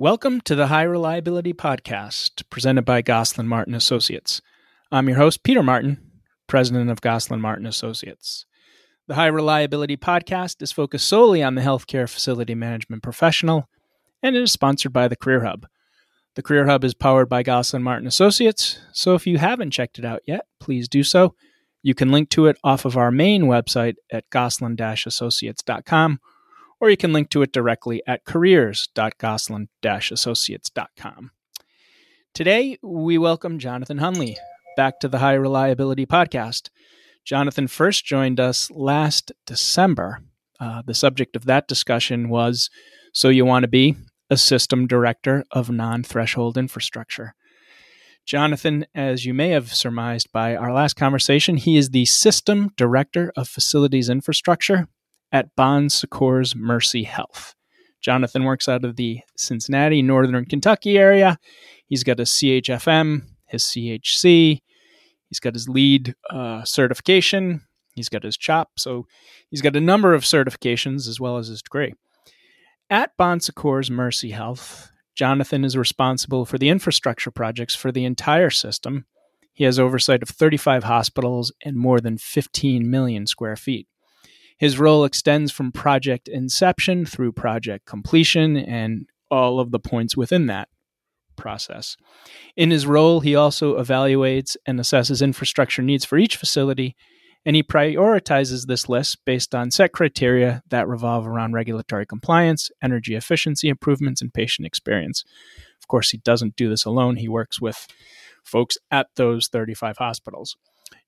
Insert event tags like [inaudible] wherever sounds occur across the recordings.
Welcome to the High Reliability Podcast, presented by Goslin Martin Associates. I'm your host, Peter Martin, president of Goslin Martin Associates. The High Reliability Podcast is focused solely on the healthcare facility management professional, and it is sponsored by the Career Hub. The Career Hub is powered by Goslin Martin Associates, so if you haven't checked it out yet, please do so. You can link to it off of our main website at goslin-associates.com or you can link to it directly at careers.goslin-associates.com. Today, we welcome Jonathan Hunley back to the High Reliability Podcast. Jonathan first joined us last December. Uh, the subject of that discussion was So You Want to Be a System Director of Non Threshold Infrastructure. Jonathan, as you may have surmised by our last conversation, he is the System Director of Facilities Infrastructure at Bon Secours Mercy Health. Jonathan works out of the Cincinnati, Northern Kentucky area. He's got a CHFM, his CHC. He's got his LEED uh, certification. He's got his CHOP. So he's got a number of certifications as well as his degree. At Bon Secours Mercy Health, Jonathan is responsible for the infrastructure projects for the entire system. He has oversight of 35 hospitals and more than 15 million square feet. His role extends from project inception through project completion and all of the points within that process. In his role, he also evaluates and assesses infrastructure needs for each facility, and he prioritizes this list based on set criteria that revolve around regulatory compliance, energy efficiency improvements, and patient experience. Of course, he doesn't do this alone, he works with folks at those 35 hospitals.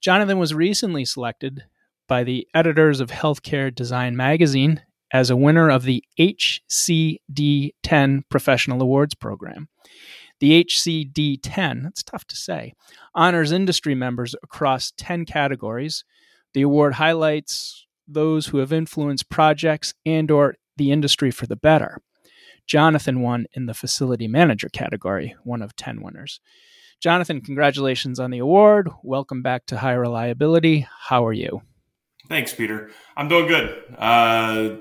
Jonathan was recently selected by the editors of Healthcare Design magazine as a winner of the HCD 10 Professional Awards Program. The HCD 10, that's tough to say, honors industry members across 10 categories. The award highlights those who have influenced projects and or the industry for the better. Jonathan won in the facility manager category, one of 10 winners. Jonathan, congratulations on the award. Welcome back to High Reliability. How are you? Thanks, Peter. I'm doing good. Uh,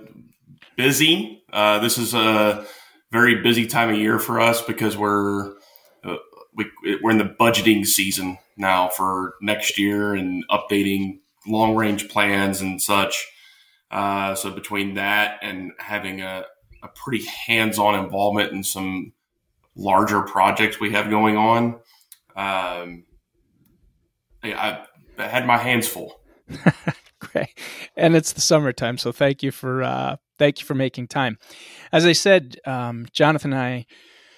busy. Uh, this is a very busy time of year for us because we're uh, we, we're in the budgeting season now for next year and updating long range plans and such. Uh, so between that and having a, a pretty hands on involvement in some larger projects we have going on, um, I, I had my hands full. [laughs] [laughs] Okay, and it's the summertime, so thank you for uh, thank you for making time. As I said, um, Jonathan and I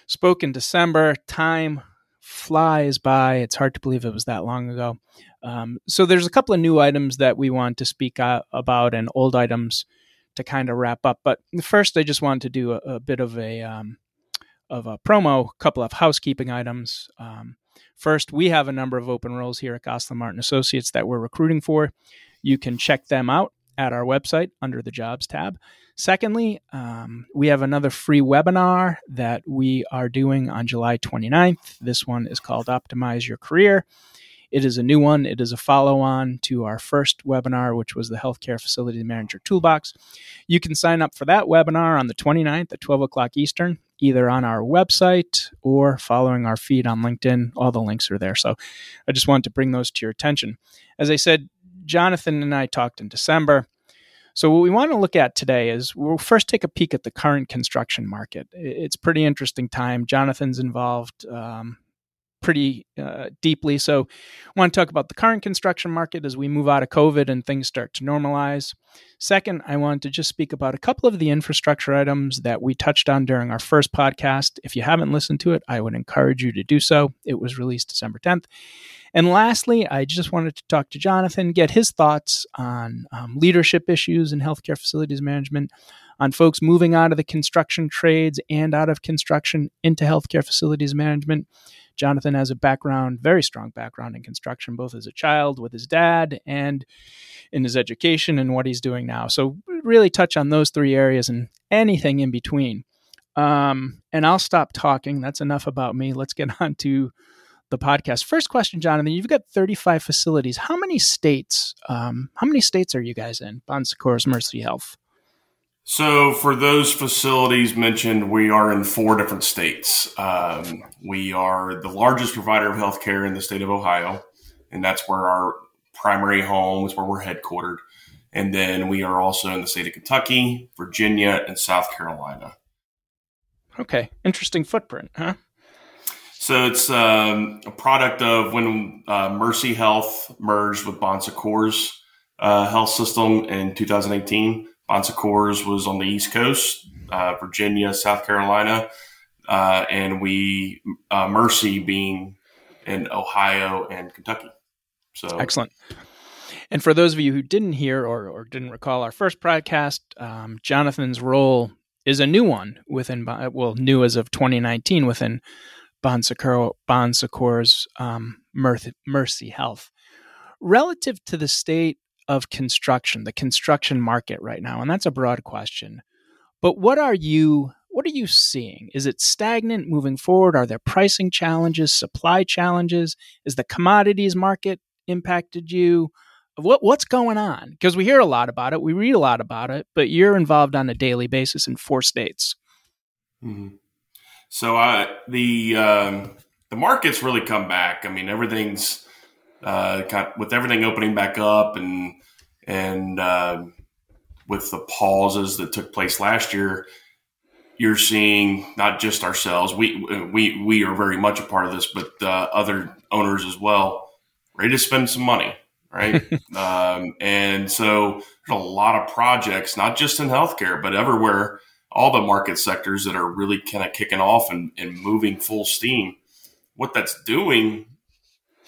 spoke in December. Time flies by. It's hard to believe it was that long ago. Um, so there's a couple of new items that we want to speak about, and old items to kind of wrap up. But first, I just wanted to do a, a bit of a um, of a promo, a couple of housekeeping items. Um, first, we have a number of open roles here at Goslin Martin Associates that we're recruiting for. You can check them out at our website under the jobs tab. Secondly, um, we have another free webinar that we are doing on July 29th. This one is called Optimize Your Career. It is a new one. It is a follow on to our first webinar, which was the Healthcare Facility Manager Toolbox. You can sign up for that webinar on the 29th at 12 o'clock Eastern, either on our website or following our feed on LinkedIn. All the links are there. So I just wanted to bring those to your attention. As I said, Jonathan and I talked in December. So, what we want to look at today is we'll first take a peek at the current construction market. It's pretty interesting time. Jonathan's involved um, pretty uh, deeply. So, I want to talk about the current construction market as we move out of COVID and things start to normalize. Second, I want to just speak about a couple of the infrastructure items that we touched on during our first podcast. If you haven't listened to it, I would encourage you to do so. It was released December 10th. And lastly, I just wanted to talk to Jonathan, get his thoughts on um, leadership issues in healthcare facilities management, on folks moving out of the construction trades and out of construction into healthcare facilities management. Jonathan has a background, very strong background in construction, both as a child with his dad and in his education and what he's doing now. So, really touch on those three areas and anything in between. Um, and I'll stop talking. That's enough about me. Let's get [laughs] on to the podcast. First question, Jonathan. You've got 35 facilities. How many states? Um, how many states are you guys in? Bon Secours Mercy Health. So, for those facilities mentioned, we are in four different states. Um, we are the largest provider of healthcare in the state of Ohio, and that's where our primary home is, where we're headquartered. And then we are also in the state of Kentucky, Virginia, and South Carolina. Okay, interesting footprint, huh? So it's um, a product of when uh, Mercy Health merged with Bon Secours uh, Health System in 2018. Bon Secours was on the East Coast, uh, Virginia, South Carolina, uh, and we uh, Mercy being in Ohio and Kentucky. So excellent. And for those of you who didn't hear or, or didn't recall our first podcast, um, Jonathan's role is a new one within, well, new as of 2019 within Bon, Secours, bon Secours um, Mercy Health. Relative to the state of construction, the construction market right now, and that's a broad question. But what are you what are you seeing? Is it stagnant moving forward? Are there pricing challenges, supply challenges? Is the commodities market impacted you? What what's going on? Because we hear a lot about it, we read a lot about it, but you're involved on a daily basis in four states. Mm-hmm. So uh, the um, the market's really come back. I mean, everything's uh, with everything opening back up, and and uh, with the pauses that took place last year, you're seeing not just ourselves. We we we are very much a part of this, but uh, other owners as well, ready to spend some money right? [laughs] um, and so there's a lot of projects, not just in healthcare, but everywhere, all the market sectors that are really kind of kicking off and, and moving full steam. What that's doing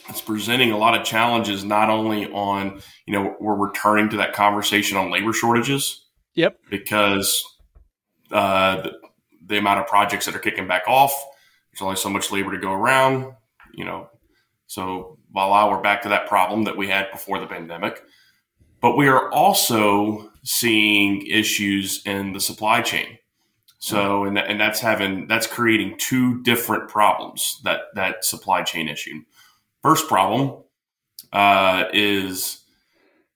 it's presenting a lot of challenges not only on you know we're returning to that conversation on labor shortages yep because uh, the, the, amount of projects that are kicking back off there's only so much labor to go around you know so voila, we're back to that problem that we had before the pandemic. But we are also seeing issues in the supply chain. So, and, and that's having, that's creating two different problems that, that supply chain issue. First problem uh, is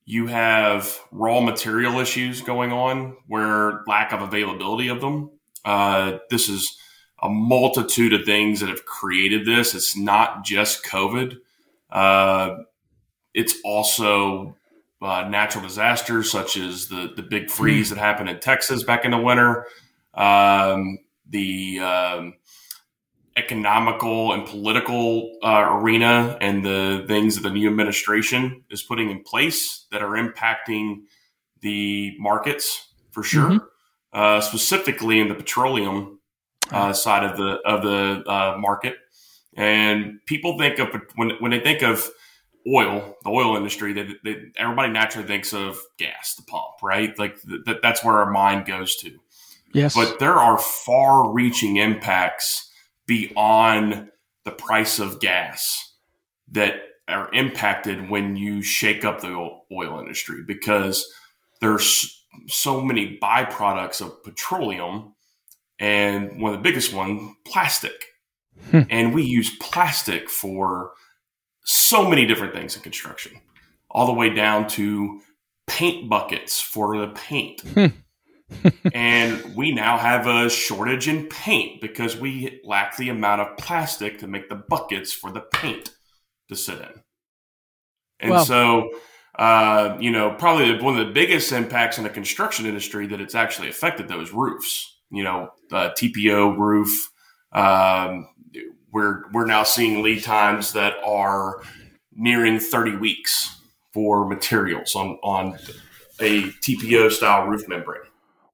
you have raw material issues going on where lack of availability of them. Uh, this is a multitude of things that have created this. It's not just COVID. Uh, it's also uh, natural disasters such as the the big freeze that happened in Texas back in the winter, um, the um, economical and political uh, arena, and the things that the new administration is putting in place that are impacting the markets for sure. Mm-hmm. Uh, specifically in the petroleum uh, side of the of the uh, market. And people think of when when they think of oil, the oil industry, that everybody naturally thinks of gas, the pump, right? Like th- that's where our mind goes to. Yes. But there are far-reaching impacts beyond the price of gas that are impacted when you shake up the oil industry because there's so many byproducts of petroleum and one of the biggest one plastic Hmm. And we use plastic for so many different things in construction, all the way down to paint buckets for the paint. Hmm. And we now have a shortage in paint because we lack the amount of plastic to make the buckets for the paint to sit in. And well, so, uh, you know, probably one of the biggest impacts in the construction industry that it's actually affected those roofs. You know, the TPO roof, um, we're we're now seeing lead times that are nearing 30 weeks for materials on on a TPO style roof membrane.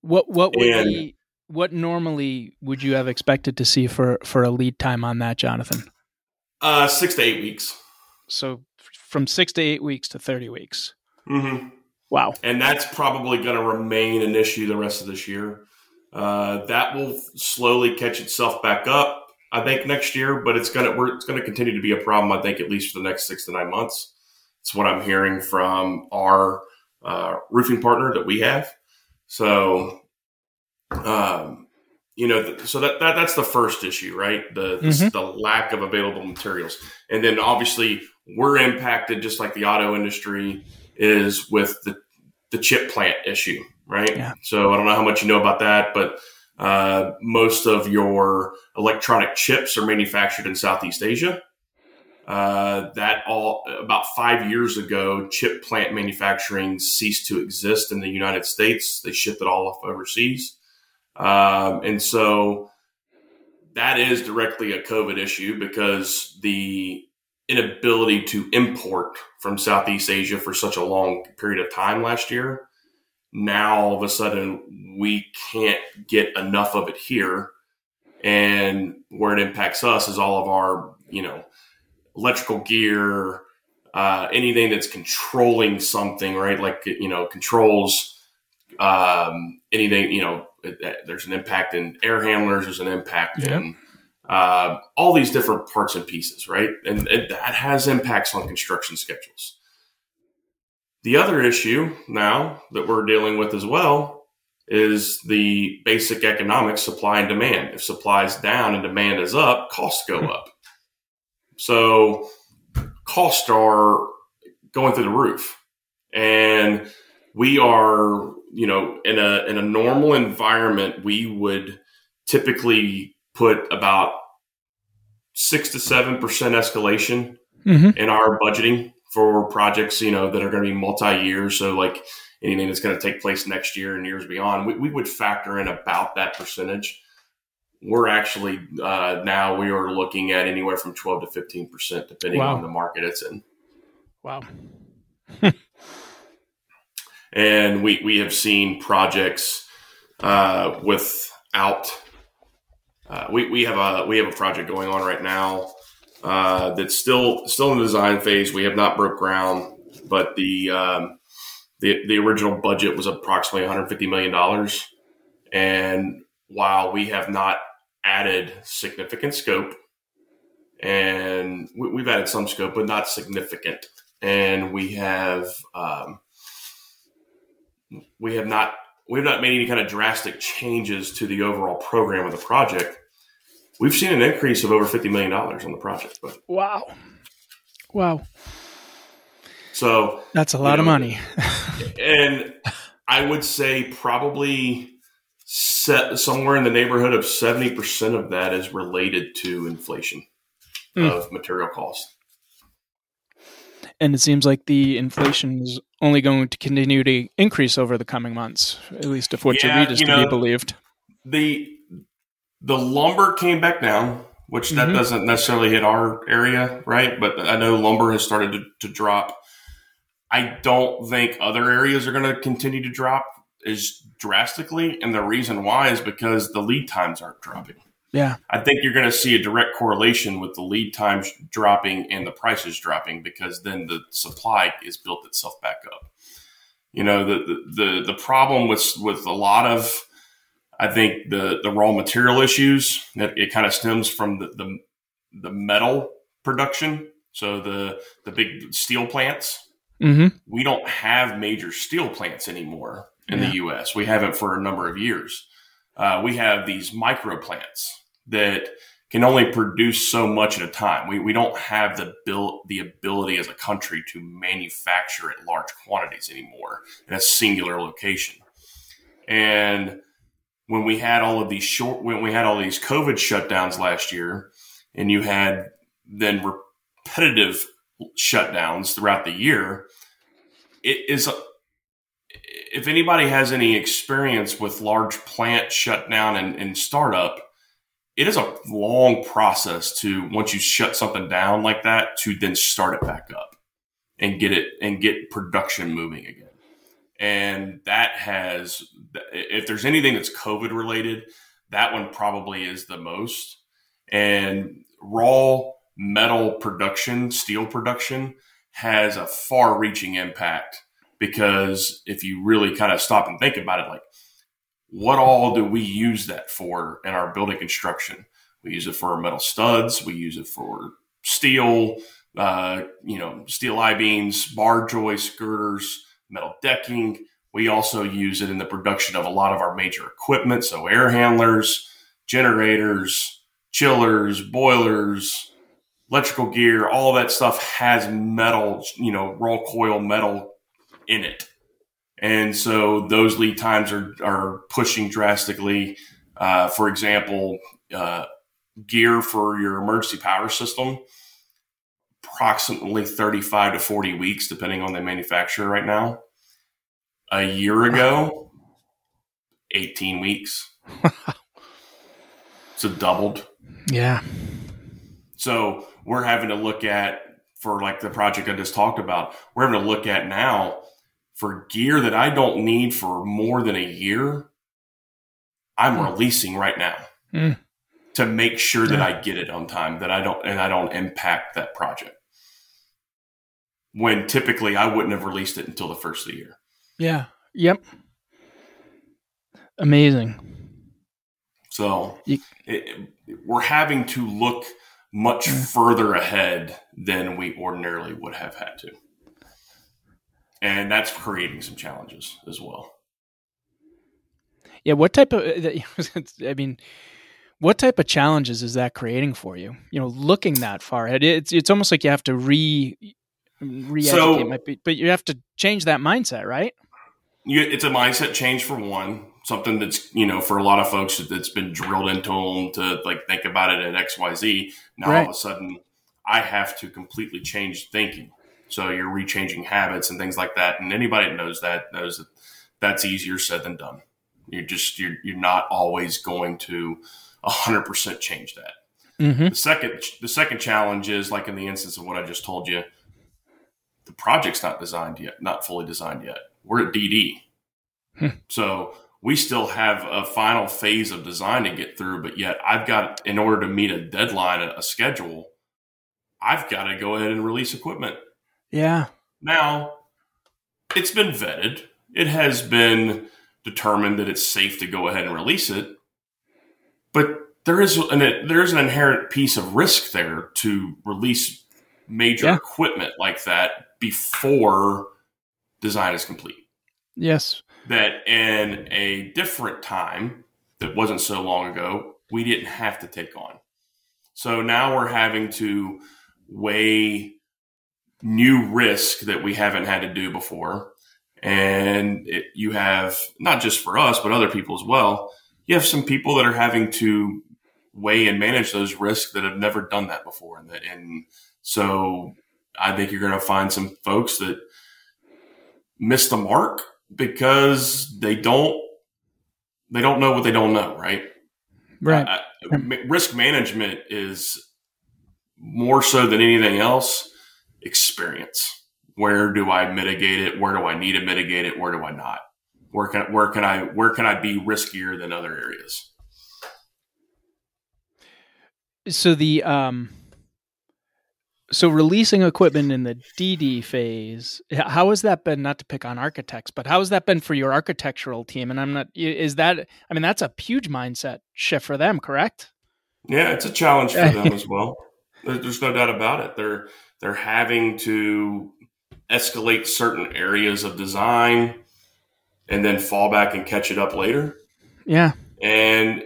What what would and, be what normally would you have expected to see for for a lead time on that, Jonathan? Uh, six to eight weeks. So from six to eight weeks to 30 weeks. Mm-hmm. Wow. And that's probably going to remain an issue the rest of this year. Uh, that will slowly catch itself back up. I think next year, but it's gonna we're, it's gonna continue to be a problem. I think at least for the next six to nine months. It's what I'm hearing from our uh, roofing partner that we have. So, um, you know, so that, that that's the first issue, right? The mm-hmm. the lack of available materials, and then obviously we're impacted just like the auto industry is with the the chip plant issue. right? Yeah. So I don't know how much you know about that, but uh, most of your electronic chips are manufactured in Southeast Asia. Uh, that all about five years ago, chip plant manufacturing ceased to exist in the United States. They shipped it all off overseas, um, and so that is directly a COVID issue because the inability to import from Southeast Asia for such a long period of time last year. Now all of a sudden we can't get enough of it here. And where it impacts us is all of our, you know, electrical gear, uh, anything that's controlling something, right? Like, you know, controls um, anything, you know, there's an impact in air handlers, there's an impact yep. in uh, all these different parts and pieces, right? And, and that has impacts on construction schedules. The other issue now that we're dealing with as well is the basic economics supply and demand. If supply is down and demand is up, costs go up. So costs are going through the roof. And we are, you know, in a in a normal environment, we would typically put about six to seven percent escalation mm-hmm. in our budgeting for projects, you know, that are going to be multi-year. So like anything that's going to take place next year and years beyond, we, we would factor in about that percentage. We're actually uh, now we are looking at anywhere from twelve to fifteen percent, depending wow. on the market it's in. Wow. [laughs] and we we have seen projects uh, without uh, we, we have a we have a project going on right now uh, that's still still in the design phase. We have not broke ground, but the um, the the original budget was approximately 150 million dollars, and while we have not added significant scope, and we, have added some scope, but not significant, and we have um, we have not we've not made any kind of drastic changes to the overall program of the project. We've seen an increase of over fifty million dollars on the project. But wow, wow. So that's a lot know, of money. and I would say probably set somewhere in the neighborhood of seventy percent of that is related to inflation mm. of material costs. And it seems like the inflation is only going to continue to increase over the coming months, at least if what yeah, you read is you know, to be believed. The the lumber came back down, which that mm-hmm. doesn't necessarily hit our area, right? But I know lumber has started to, to drop. I don't think other areas are going to continue to drop as drastically. And the reason why is because the lead times aren't dropping. Yeah. I think you're going to see a direct correlation with the lead times dropping and the prices dropping because then the supply is built itself back up. You know, the the the, problem with with a lot of I think the the raw material issues it, it kind of stems from the, the the metal production. So the the big steel plants. Mm-hmm. We don't have major steel plants anymore in yeah. the U.S. We haven't for a number of years. Uh, we have these micro plants that can only produce so much at a time. We, we don't have the bill, the ability as a country to manufacture at large quantities anymore in a singular location. And when we had all of these short, when we had all these COVID shutdowns last year, and you had then repetitive shutdowns throughout the year, it is if anybody has any experience with large plant shutdown and, and startup, it is a long process to once you shut something down like that to then start it back up and get it and get production moving again. And that has, if there's anything that's COVID related, that one probably is the most. And raw metal production, steel production, has a far reaching impact because if you really kind of stop and think about it, like what all do we use that for in our building construction? We use it for our metal studs. We use it for steel, uh, you know, steel I beams, bar joists, girders, metal decking. We also use it in the production of a lot of our major equipment. So air handlers, generators, chillers, boilers, electrical gear, all that stuff has metal, you know, raw coil metal in it. And so those lead times are, are pushing drastically. Uh, for example, uh, gear for your emergency power system, approximately 35 to 40 weeks, depending on the manufacturer right now. A year ago, 18 weeks. [laughs] so doubled. Yeah. So we're having to look at for like the project I just talked about, we're having to look at now for gear that I don't need for more than a year. I'm mm. releasing right now mm. to make sure that I get it on time, that I don't and I don't impact that project. When typically I wouldn't have released it until the first of the year. Yeah. Yep. Amazing. So you, it, we're having to look much mm. further ahead than we ordinarily would have had to. And that's creating some challenges as well. Yeah, what type of uh, [laughs] I mean what type of challenges is that creating for you? You know, looking that far ahead. It's it's almost like you have to re re-educate so, but you have to change that mindset, right? You, it's a mindset change for one something that's you know for a lot of folks that's been drilled into them to like think about it at X Y Z. Now right. all of a sudden, I have to completely change thinking. So you're rechanging habits and things like that. And anybody that knows that knows that that's easier said than done. You're just you're you're not always going to hundred percent change that. Mm-hmm. The second the second challenge is like in the instance of what I just told you, the project's not designed yet, not fully designed yet. We're at DD. Hmm. So we still have a final phase of design to get through, but yet I've got, in order to meet a deadline, a schedule, I've got to go ahead and release equipment. Yeah. Now, it's been vetted. It has been determined that it's safe to go ahead and release it. But there is an there is an inherent piece of risk there to release major yeah. equipment like that before design is complete. Yes that in a different time that wasn't so long ago, we didn't have to take on. So now we're having to weigh new risk that we haven't had to do before. And it, you have not just for us, but other people as well. You have some people that are having to weigh and manage those risks that have never done that before. And, that, and so I think you're going to find some folks that miss the mark because they don't they don't know what they don't know, right? Right. I, risk management is more so than anything else experience. Where do I mitigate it? Where do I need to mitigate it? Where do I not? Where can where can I where can I be riskier than other areas? So the um so releasing equipment in the DD phase, how has that been? Not to pick on architects, but how has that been for your architectural team? And I'm not. Is that? I mean, that's a huge mindset shift for them, correct? Yeah, it's a challenge for them [laughs] as well. There's no doubt about it. They're they're having to escalate certain areas of design and then fall back and catch it up later. Yeah. And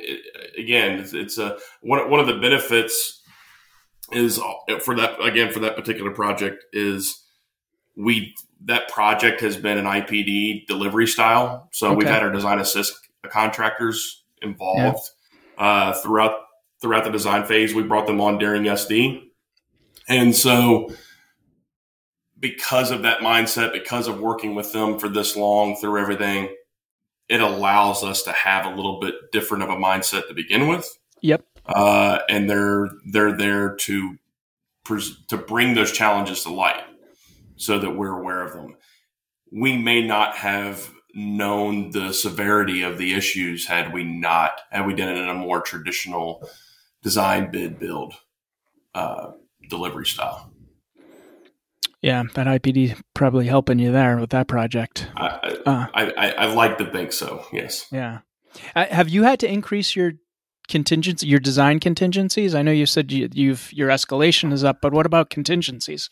again, it's, it's a one one of the benefits is for that again for that particular project is we that project has been an IPD delivery style. So okay. we've had our design assist contractors involved yeah. uh, throughout throughout the design phase. We brought them on during SD, and so because of that mindset, because of working with them for this long through everything, it allows us to have a little bit different of a mindset to begin with. Yep uh, and they're they're there to to bring those challenges to light so that we're aware of them. We may not have known the severity of the issues had we not had we done it in a more traditional design bid build uh, delivery style. Yeah, that IPD probably helping you there with that project. I, uh, I, I, I like to think so. Yes. Yeah. Uh, have you had to increase your contingency, your design contingencies? I know you said you, you've your escalation is up, but what about contingencies?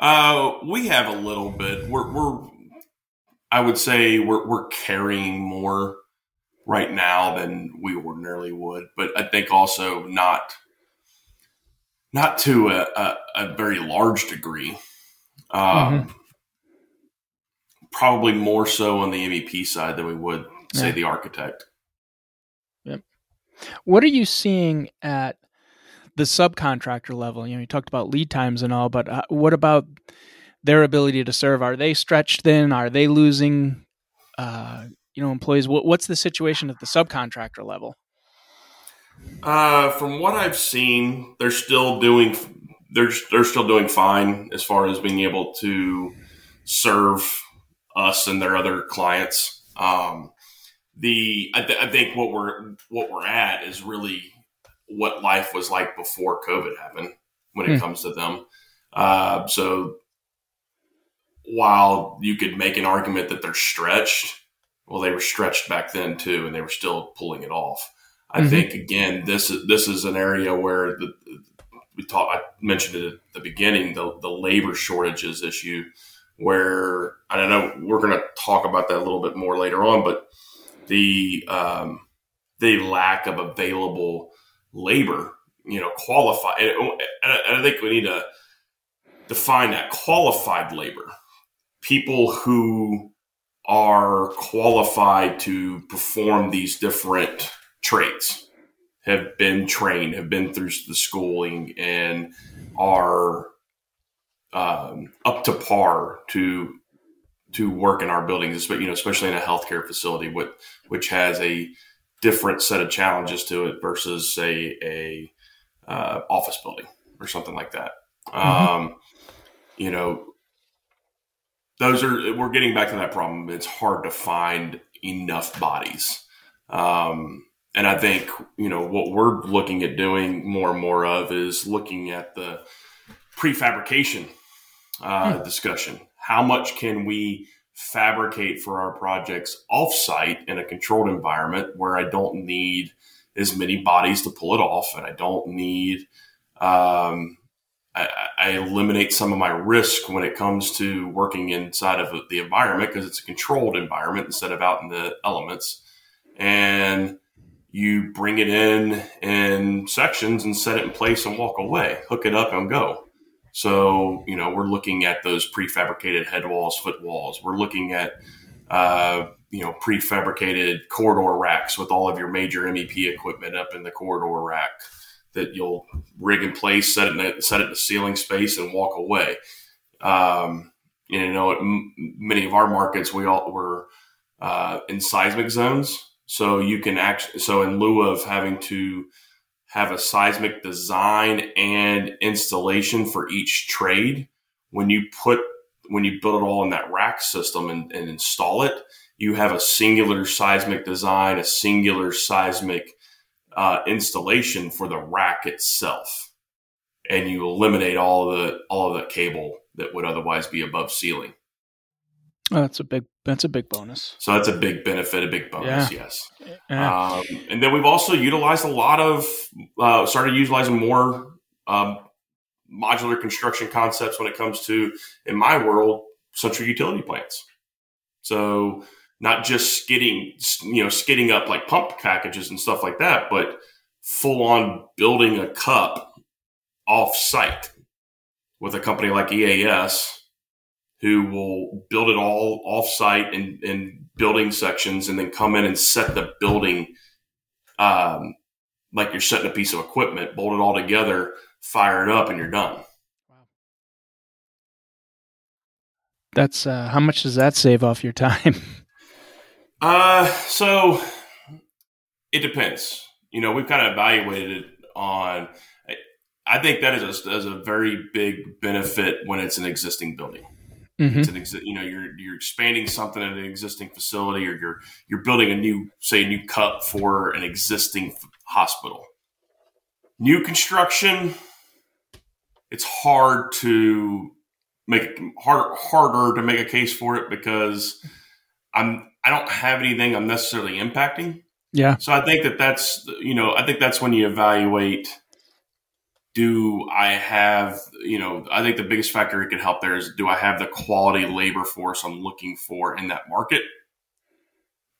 Uh, we have a little bit. We're, we're I would say we're, we're carrying more right now than we ordinarily would, but I think also not not to a, a, a very large degree. Um, mm-hmm. probably more so on the MEP side than we would say Yeah. the architect. Yep. What are you seeing at the subcontractor level? You know, you talked about lead times and all, but uh, what about their ability to serve? Are they stretched thin? Are they losing, uh, you know, employees? What, what's the situation at the subcontractor level? Uh, from what I've seen, they're still doing they're they're still doing fine as far as being able to serve us and their other clients. Um, the I, th- I think what we're what we're at is really what life was like before COVID happened when it Hmm. comes to them. Uh, so while you could make an argument that they're stretched, well, they were stretched back then too, and they were still pulling it off. I Mhm. think again, this is this is an area where the, we talked. I mentioned it at the beginning, the the labor shortages issue, where I don't know we're going to talk about that a little bit more later on, but the um, the lack of available labor, you know, qualified. And, and I think we need to define that qualified labor, people who are qualified to perform these different trades have been trained, have been through the schooling, and are um, up to par to to work in our buildings, but you know, especially in a healthcare facility, which which has a different set of challenges to it versus say a uh, office building or something like that. Um, you know, those are we're getting back to that problem. It's hard to find enough bodies. Um, and I think, you know, what we're looking at doing more and more of is looking at the prefabrication uh, discussion. How much can we fabricate for our projects offsite in a controlled environment where I don't need as many bodies to pull it off and I don't need, um, I, I eliminate some of my risk when it comes to working inside of the environment because it's a controlled environment instead of out in the elements. And you bring it in in sections and set it in place and walk away, hook it up and go. So, you know, we're looking at those prefabricated head walls, foot walls. We're looking at, uh, you know, prefabricated corridor racks with all of your major MEP equipment up in the corridor rack that you'll rig in place, set it in the, set it the ceiling space, and walk away. Um, you know, many of our markets we all were uh, in seismic zones, so you can actually so in lieu of having to have a seismic design and installation for each trade, when you put when you build it all in that rack system and, and install it, you have a singular seismic design, a singular seismic uh, installation for the rack itself, and you eliminate all the all of that cable that would otherwise be above ceiling. Oh, that's a big that's a big bonus. So that's a big benefit, a big bonus. Yes. Yeah. Um, and then we've also utilized a lot of uh, started utilizing more um, modular construction concepts when it comes to, in my world, central utility plants. So not just skidding, you know, skidding up like pump packages and stuff like that, but full on building a cup off site with a company like EAS who will build it all off site in, in building sections and then come in and set the building um, like you're setting a piece of equipment, bolt it all together, fire it up, and you're done. That's uh, how much does that save off your time? [laughs] Uh, so it depends. You know, we've kind of evaluated it on. I think that is a, is a very big benefit when it's an existing building. Mhm. It's an exi- you know you're you're expanding something in an existing facility, or you're you're building a new say a new cup for an existing f- hospital. New construction, it's hard to make it hard, harder to make a case for it because I'm I don't have anything I'm necessarily impacting. Yeah. So I think that that's you know I think that's when you evaluate. Do I have you know I think the biggest factor it could help there is do I have the quality labor force I'm looking for in that market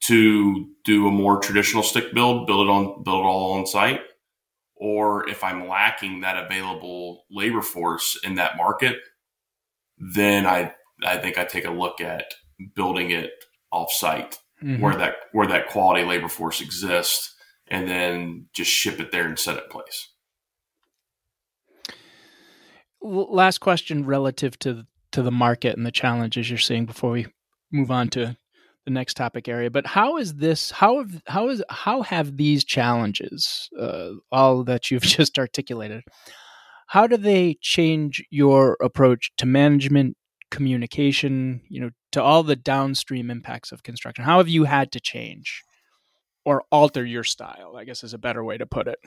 to do a more traditional stick build, build it on build it all on site, or if I'm lacking that available labor force in that market, then I I think I take a look at building it offsite mm-hmm. where that where that quality labor force exists, and then just ship it there and set it in place. Last question relative to to the market and the challenges you're seeing before we move on to the next topic area. But how is this? How have how is how have these challenges, uh, all that you've [laughs] just articulated, how do they change your approach to management, communication, you know, to all the downstream impacts of construction? How have you had to change or alter your style? I guess is a better way to put it.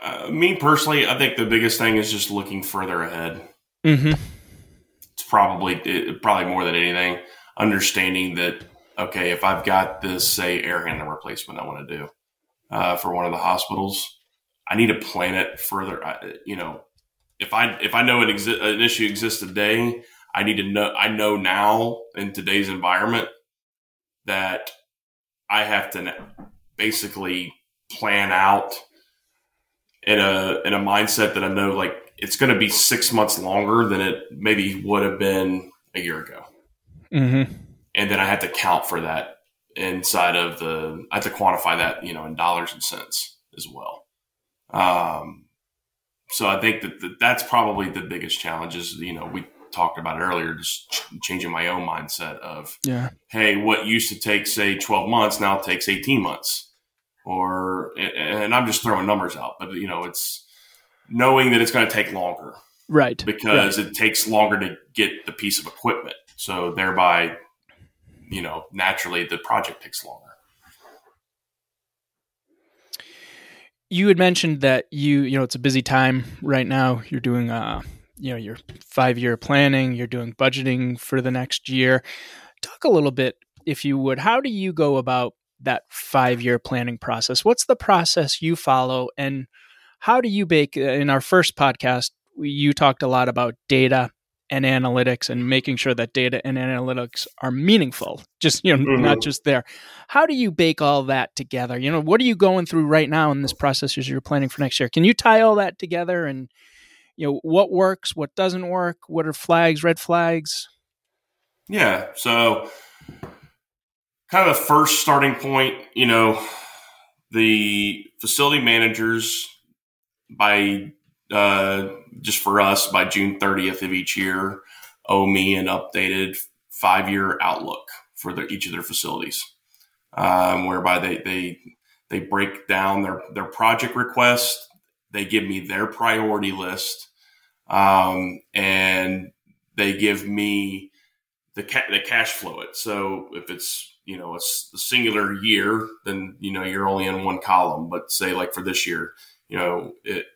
Uh, me personally, I think the biggest thing is just looking further ahead. Mm-hmm. It's probably it, probably more than anything understanding that okay, if I've got this say air handler replacement I want to do uh, for one of the hospitals, I need to plan it further. I, you know, if I if I know an, exi- an issue exists today, I need to know. I know now in today's environment that I have to basically plan out in a in a mindset that I know like it's going to be six months longer than it maybe would have been a year ago, mm-hmm. and then I have to count for that inside of the. I have to quantify that you know in dollars and cents as well. Um, so I think that, that that's probably the biggest challenge is, you know, we talked about it earlier, just ch- changing my own mindset of, yeah, hey, what used to take, say, 12 months now takes 18 months. Or, and I'm just throwing numbers out, but, you know, it's knowing that it's going to take longer. Right. Because right. it takes longer to get the piece of equipment. So thereby, you know, naturally the project takes longer. you had mentioned that you you know it's a busy time right now you're doing uh you know your five year planning you're doing budgeting for the next year talk a little bit if you would how do you go about that five year planning process? What's the process you follow and how do you bake in our first podcast you talked a lot about data and analytics and making sure that data and analytics are meaningful just you know mm-hmm. not just there. How do you bake all that together? You know what are you going through right now in this process as you're planning for next year? Can you tie all that together and you know what works what doesn't work? What are flags red flags? Yeah so kind of the first starting point you know the facility managers by uh, just for us by June 30th of each year owe me an updated five year outlook for their, each of their facilities, um, whereby they, they, they break down their, their project request. They give me their priority list. Um, and they give me the, ca- the cash flow it. So if it's, you know, a singular year, then, you know, you're only in one column, but say like for this year, you know, it,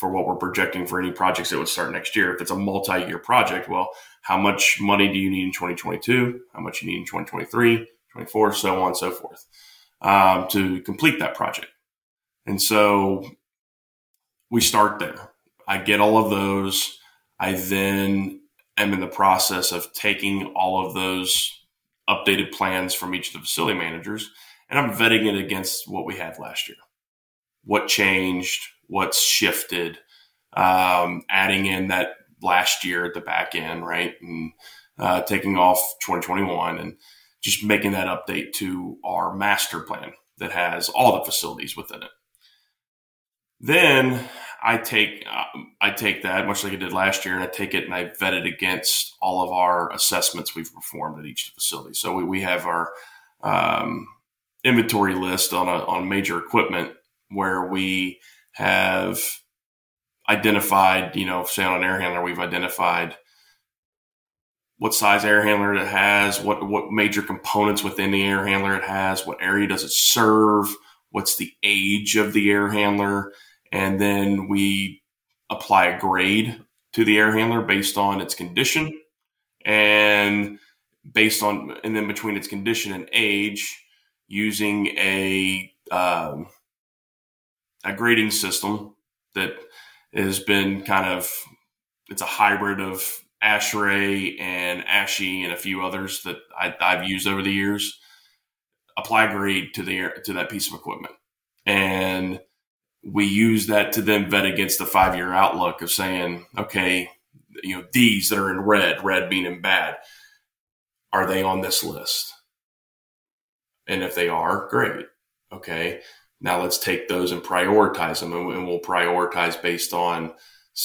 for what we're projecting for any projects that would start next year. If it's a multi-year project, well, how much money do you need in 2022? How much you need in 2023, 24, so on and so forth, um, to complete that project. And so we start there. I get all of those. I then am in the process of taking all of those updated plans from each of the facility managers and I'm vetting it against what we had last year. What changed? what's shifted, um, adding in that last year at the back end, right? And uh, taking off 2021 and just making that update to our master plan that has all the facilities within it. Then I take uh, I take that much like I did last year, and I take it and I vet it against all of our assessments we've performed at each facility. So we, we have our um, inventory list on a, on major equipment where we have identified, you know, say on an air handler, we've identified what size air handler it has, what what major components within the air handler it has, what area does it serve, what's the age of the air handler, and then we apply a grade to the air handler based on its condition and based on and then between its condition and age using a um, a grading system that has been kind of it's a hybrid of ASHRAE and ASHE and a few others that I, have used over the years. Apply grade to the to that piece of equipment, and we use that to then vet against the five year outlook of saying, okay, you know these that are in red, red meaning bad. Are they on this list? And if they are, great. Okay, now let's take those and prioritize them, and we'll prioritize based on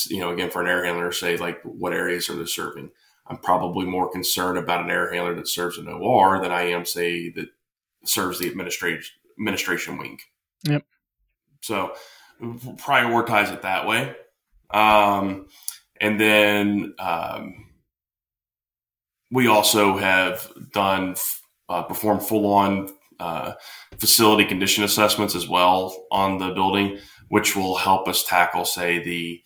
you know again for an air handler, say like what areas are they serving. I'm probably more concerned about an air handler that serves an OR than I am, say, that serves the administration administration wing. Yep. So prioritize it that way. Um, and then um, we also have done uh, performed full on uh, facility condition assessments as well on the building, which will help us tackle, say, the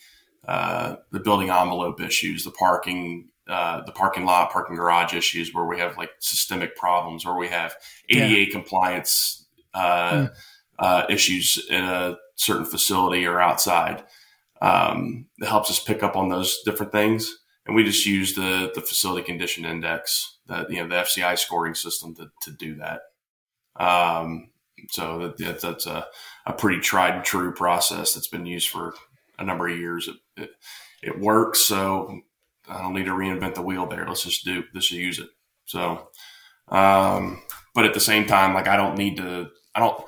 uh, the building envelope issues, the parking uh, the parking lot, parking garage issues where we have like systemic problems, or we have ADA yeah. compliance uh, mm. Uh, issues in a certain facility or outside. Um, it helps us pick up on those different things, and we just use the the facility condition index, that you know the FCI scoring system to to do that. Um, so that, that's a, a pretty tried and true process that's been used for a number of years. It, it, it works, so I don't need to reinvent the wheel there. Let's just do let's just use it. So, um, but at the same time, like I don't need to. I don't.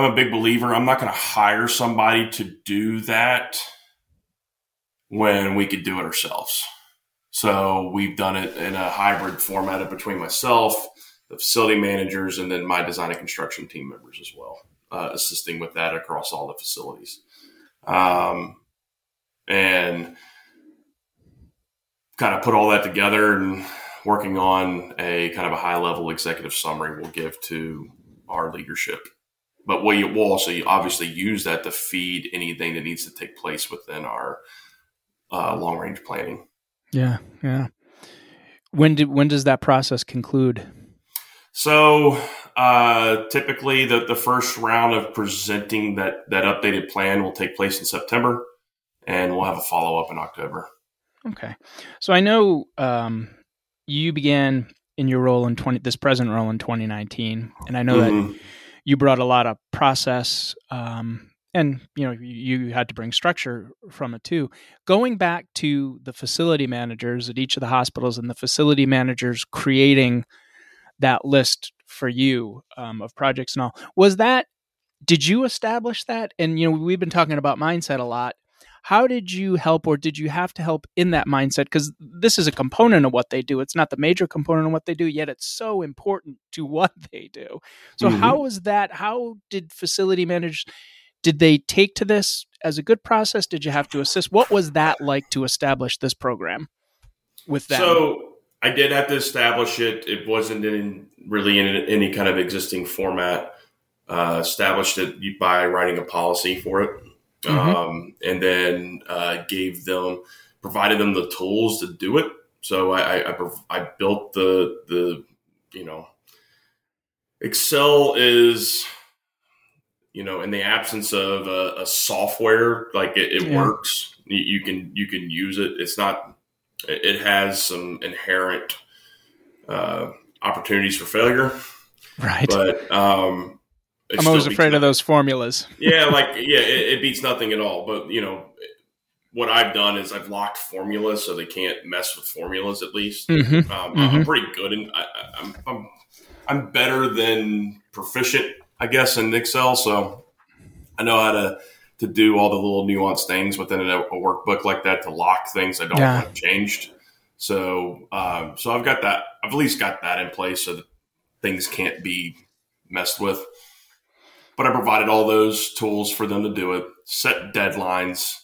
I'm a big believer. I'm not going to hire somebody to do that when we could do it ourselves. So we've done it in a hybrid format of between myself, the facility managers, and then my design and construction team members as well, uh, assisting with that across all the facilities. Um, and kind of put all that together and working on a kind of a high level executive summary we'll give to our leadership. But we will also obviously use that to feed anything that needs to take place within our uh, long range planning. Yeah, yeah. When did when does that process conclude? So uh, typically, the the first round of presenting that that updated plan will take place in September, and we'll have a follow up in October. Okay. So I know um, you began in your role in 20 this present role in 2019 and I know mm-hmm. that you brought a lot of process um, and you know you had to bring structure from it too. Going back to the facility managers at each of the hospitals and the facility managers creating that list for you um, of projects and all was that did you establish that and you know we've been talking about mindset a lot how did you help, or did you have to help in that mindset? Because this is a component of what they do. It's not the major component of what they do, yet it's so important to [laughs] what they do. So, mm-hmm. how was that? How did facility managers? Did they take to this as a good process? Did you have to assist? What was that like to establish this program with that? So I did have to establish it. It wasn't in really in any kind of existing format. Uh, established it by writing a policy for it mm-hmm. um, and then uh, gave them provided them the tools to do it. So I, I, I built the the you know Excel is you know in the absence of a, a software like it, it yeah. works you, you, can you can use it it's not it has some inherent uh, opportunities for failure right but um, I'm always afraid of those formulas. yeah, [laughs] like yeah, it, it, beats nothing at all. But you know, what I've done is I've locked formulas so they can't mess with formulas. At least mm-hmm. Um, mm-hmm. I'm pretty good, and I'm, I'm I'm better than proficient, I guess, in Excel. So I know how to to do all the little nuanced things within a, a workbook like that to lock things I don't yeah. want changed. So um, so I've got that. I've at least got that in place so that things can't be messed with. But I provided all those tools for them to do it, set deadlines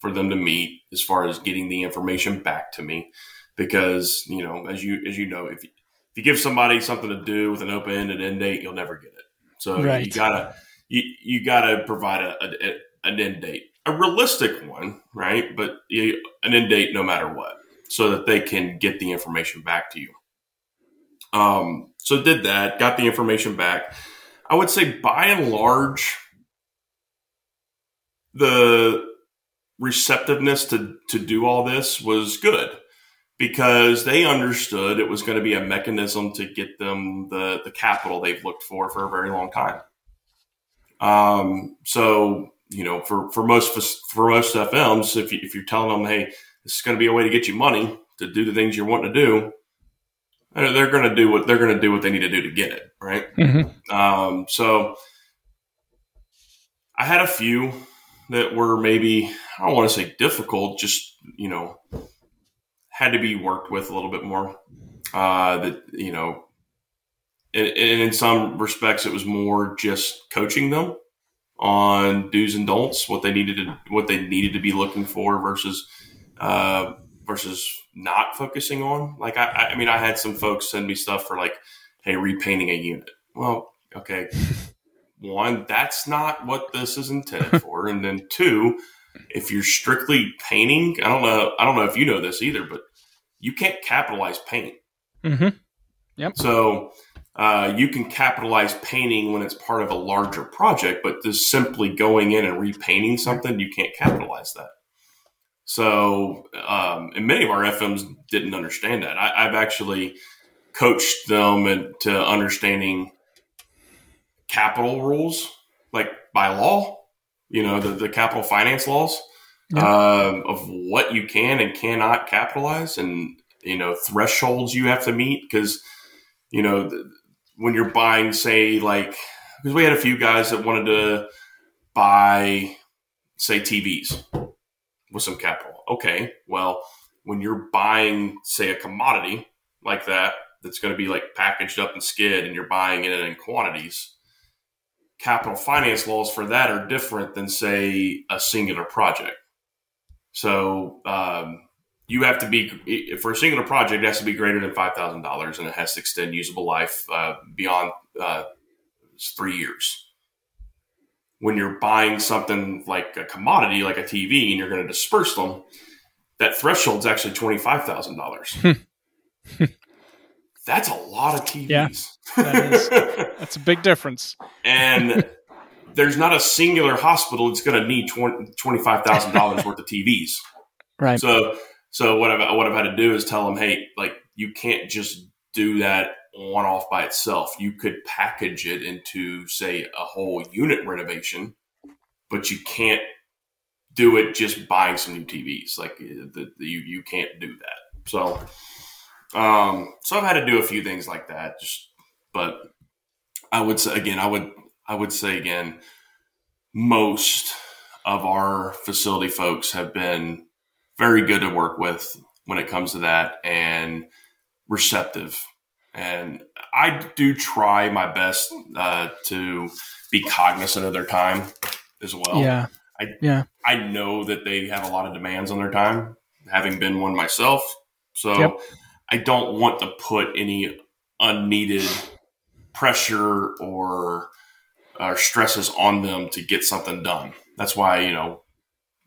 for them to meet as far as getting the information back to me. Because, you know, as you as you know, if you, if you give somebody something to do with an open ended end date, you'll never get it. So right. you gotta you, you gotta provide a, a, an end date, a realistic one, right? But you, an end date no matter what, so that they can get the information back to you. Um, so did that, got the information back. I would say by and large, the receptiveness to, to do all this was good because they understood it was going to be a mechanism to get them the, the capital they've looked for for a very long time. Um, so, you know, for, for most, for most FMs, if, you, if you're telling them, Hey, this is going to be a way to get you money to do the things you're wanting to do. They're going to do what they're going to do what they need to do to get it right. Mm-hmm. Um, so I had a few that were maybe I don't want to say difficult, just you know had to be worked with a little bit more. Uh, that you know, and, and in some respects, it was more just coaching them on do's and don'ts, what they needed to what they needed to be looking for versus uh, versus not focusing on. Like I, I mean, I had some folks send me stuff for like, hey, repainting a unit. Well, okay, [laughs] one, that's not what this is intended for, and then two, if you're strictly painting, I don't know, I don't know if you know this either, but you can't capitalize paint. Mm-hmm. Yep. So uh, you can capitalize painting when it's part of a larger project, but just simply going in and repainting something, you can't capitalize that. So, um, and many of our FMs didn't understand that. I, have actually coached them into understanding capital rules, like by law, you know, the, the capital finance laws yeah. uh, of what you can and cannot capitalize and, you know, thresholds you have to meet. Because, you know, the, when you're buying, say, like, because we had a few guys that wanted to buy, say, TVs with some capital. Okay, well, when you're buying, say, a commodity like that, that's going to be like packaged up and skid, and you're buying it in quantities, capital finance laws for that are different than, say, a singular project. So um, you have to be for a singular project, it has to be greater than five thousand dollars, and it has to extend usable life uh, beyond uh, three years. When you're buying something like a commodity, like a TV, and you're going to disperse them, that threshold is actually twenty five thousand dollars. [laughs] That's a lot of TVs. Yeah, that is. [laughs] That's a big difference. and there's not a singular hospital that's going to need $25,000 [laughs] worth of TVs. Right. So, so what I've, what I've had to do is tell them, Hey, like you can't just do that one off by itself. You could package it into say a whole unit renovation, but you can't do it just buying some new TVs. Like the, the, you, you can't do that. So, um, so I've had to do a few things like that, just, but I would say again, I would I would say again, most of our facility folks have been very good to work with when it comes to that and receptive. And I do try my best uh, to be cognizant of their time as well. Yeah. I, yeah. I know that they have a lot of demands on their time, having been one myself. So yep. I don't want to put any unneeded pressure or or stresses on them to get something done. That's why you know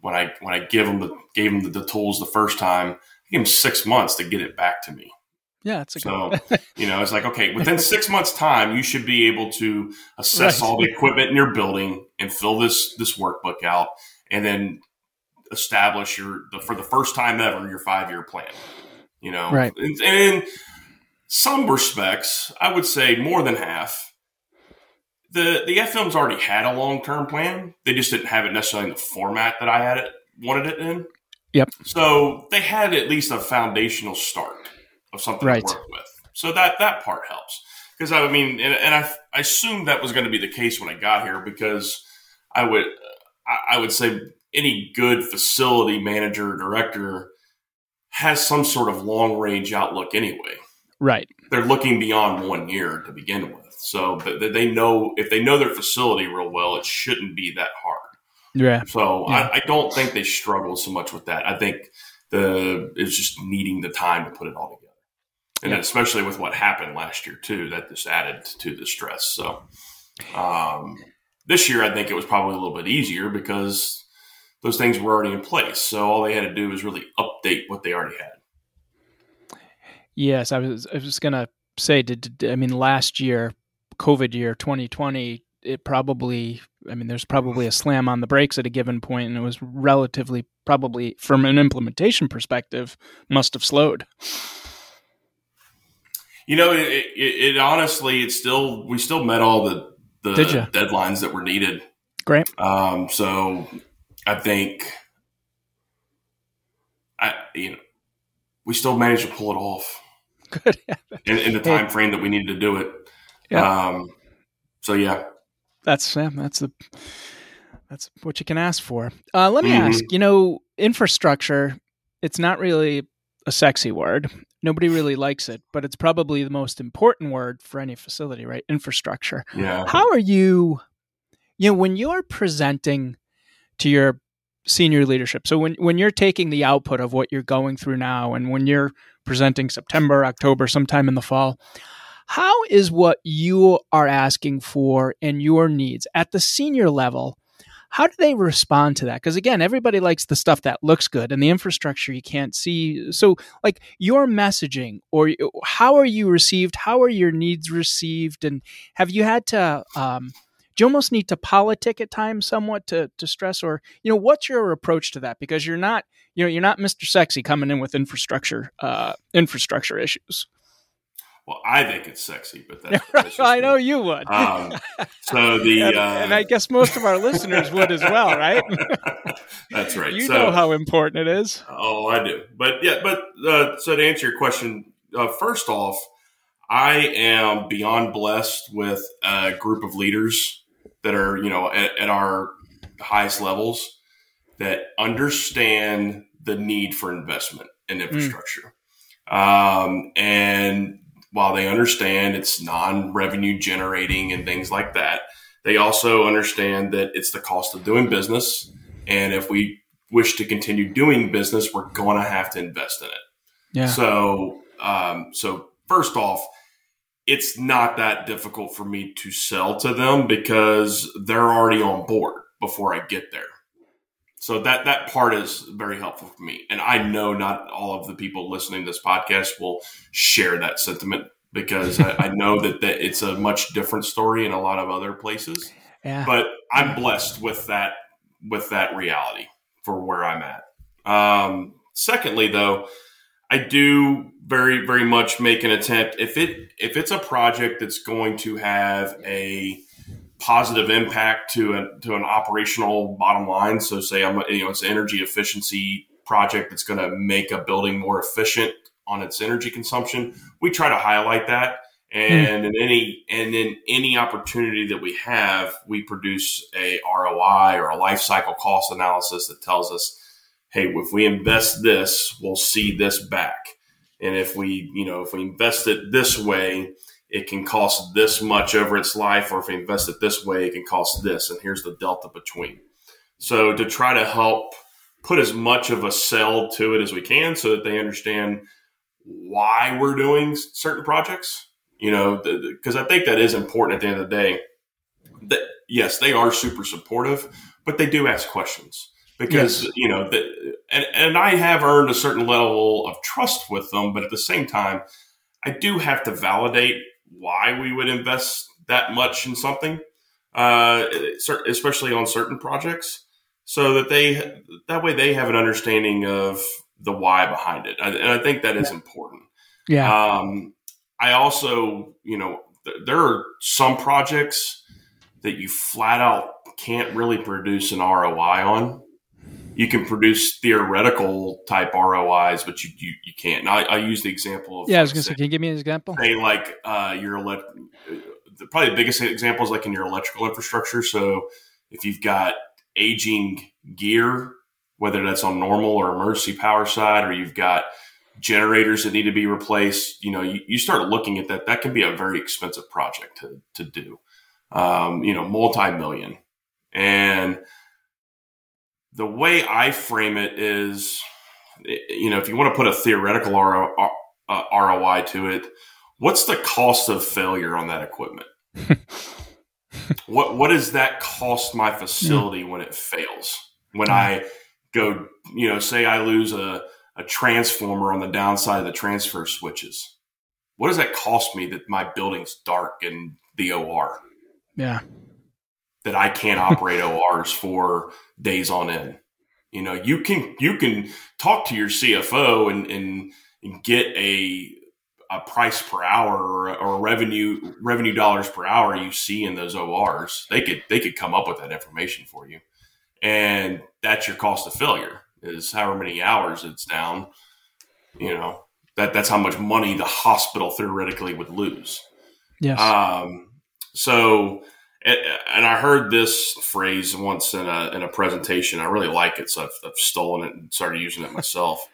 when I when I give them the gave them the, the tools the first time, I gave them six months to get it back to me. Yeah, it's a so [laughs] you know it's like okay, within six months' time, you should be able to assess right. all the equipment in your building and fill this this workbook out, and then establish your the, for the first time ever your five year plan. You know, right? And, and in some respects, I would say more than half the the FM's already had a long term plan. They just didn't have it necessarily in the format that I had it wanted it in. Yep. So they had at least a foundational start of something right. to work with. So that that part helps because I mean, and, and I, I assumed that was going to be the case when I got here because I would I, I would say any good facility manager or director has some sort of long range outlook anyway. Right. They're looking beyond one year to begin with. So they know if they know their facility real well, it shouldn't be that hard. Yeah. So yeah. I, I, don't think they struggle so much with that. I think the it's just needing the time to put it all together, and yeah. especially with what happened last year too, that just added to the stress. So um, this year, I think it was probably a little bit easier because those things were already in place. So all they had to do was really update what they already had. Yes, I was. I was gonna say. Did, did I mean last year? COVID year 2020, it probably, I mean, there's probably a slam on the brakes at a given point, and it was relatively, probably from an implementation perspective, must have slowed. You know, it, it, it honestly, it's still, we still met all the, the deadlines that were needed. Great. Um, so I think, I, you know, we still managed to pull it off. Good. [laughs] in, in, the time frame that we needed to do it. Yeah. Um, so yeah, that's yeah, that's the that's what you can ask for. Uh, let me mm-hmm. ask. You know, infrastructure. It's not really a sexy word. Nobody really likes it, but it's probably the most important word for any facility, right? Infrastructure. Yeah. How are you? You know, when you're presenting to your senior leadership. So when when you're taking the output of what you're going through now, and when you're presenting September, October, sometime in the fall, how is what you are asking for and your needs at the senior level? How do they respond to that? Because again, everybody likes the stuff that looks good and the infrastructure you can't see. So, like your messaging, or how are you received? How are your needs received? And have you had to um, do you almost need to politic at times somewhat to to stress or you know what's your approach to that because you're not you know you're not Mr. Sexy coming in with infrastructure uh, infrastructure issues. Well, I think it's sexy, but that's [laughs] I know you would. Um, so [laughs] the and, uh, and, I guess most of our listeners would as well, right? [laughs] that's right. You so, know how important it is. Oh, I do. But yeah, but uh, so to answer your question, uh, first off, I am beyond blessed with a group of leaders that are you know at, at our highest levels that understand the need for investment in hmm. infrastructure. Mm. Um, and while they understand it's non-revenue generating and things like that, they also understand that it's the cost of doing business. And if we wish to continue doing business, we're going to have to invest in it. Yeah. So, um, so first off, it's not that difficult for me to sell to them because they're already on board before I get there. So that that part is very helpful for me. And I know not all of the people listening to this podcast will share that sentiment because I, I, know that, that it's a much different story in a lot of other places. Yeah. But I'm blessed with that with that reality for where I'm at. Um, secondly, though, I do very very much make an attempt if it if it's a project that's going to have a positive impact to a, to an operational bottom line. So say I'm you know it's an energy efficiency project that's going to make a building more efficient on its energy consumption. We try to highlight that. And mm. in any and in any opportunity that we have, we produce a ROI or a life cycle cost analysis that tells us hey, if we invest this, we'll see this back. And if we, you know, if we invest it this way, it can cost this much over its life, or if we invest it this way, it can cost this. And here's the delta between. So to try to help put as much of a sell to it as we can so that they understand why we're doing certain projects, you know, because I think that is important at the end of the day. That yes, they are super supportive, but they do ask questions because yes. you know that and, and I have earned a certain level of trust with them, but at the same time, I do have to validate why we would invest that much in something, uh, especially on certain projects, so that they that way they have an understanding of the why behind it, and I think that is important. Yeah. Um, I also, you know, th- there are some projects that you flat out can't really produce an ROI on you can produce theoretical type ROIs, but you you, you can't. I, I use the example of yeah. I was going to say, can you give me an example? Say like uh, your ele- the, probably the biggest example is like in your electrical infrastructure. So if you've got aging gear, whether that's on normal or emergency power side, or you've got generators that need to be replaced, you know, you, you start looking at that. That can be a very expensive project to to do. Um, you know, multi million and the way I frame it is, eh, you know, if you want to put a theoretical ROI uh, to it, what's the cost of failure on that equipment? [laughs] what what does that cost my facility hmm. when it fails? When hmm. I go, you know, say I lose a, a transformer on the downside of the transfer switches. What does that cost me that my building's dark in the OR? Yeah that I can't operate [laughs] ORs for days on end. You know, you can you can talk to your CFO and and, and get a a price per hour or, or revenue revenue dollars per hour you see in those ORs. They could they could come up with that information for you, and that's your cost of failure. is however many hours it's down. You know that that's how much money the hospital theoretically would lose. Yes. Um, so, and I heard this phrase once in a in a presentation. I really like it, so I've, I've stolen it and started using it myself.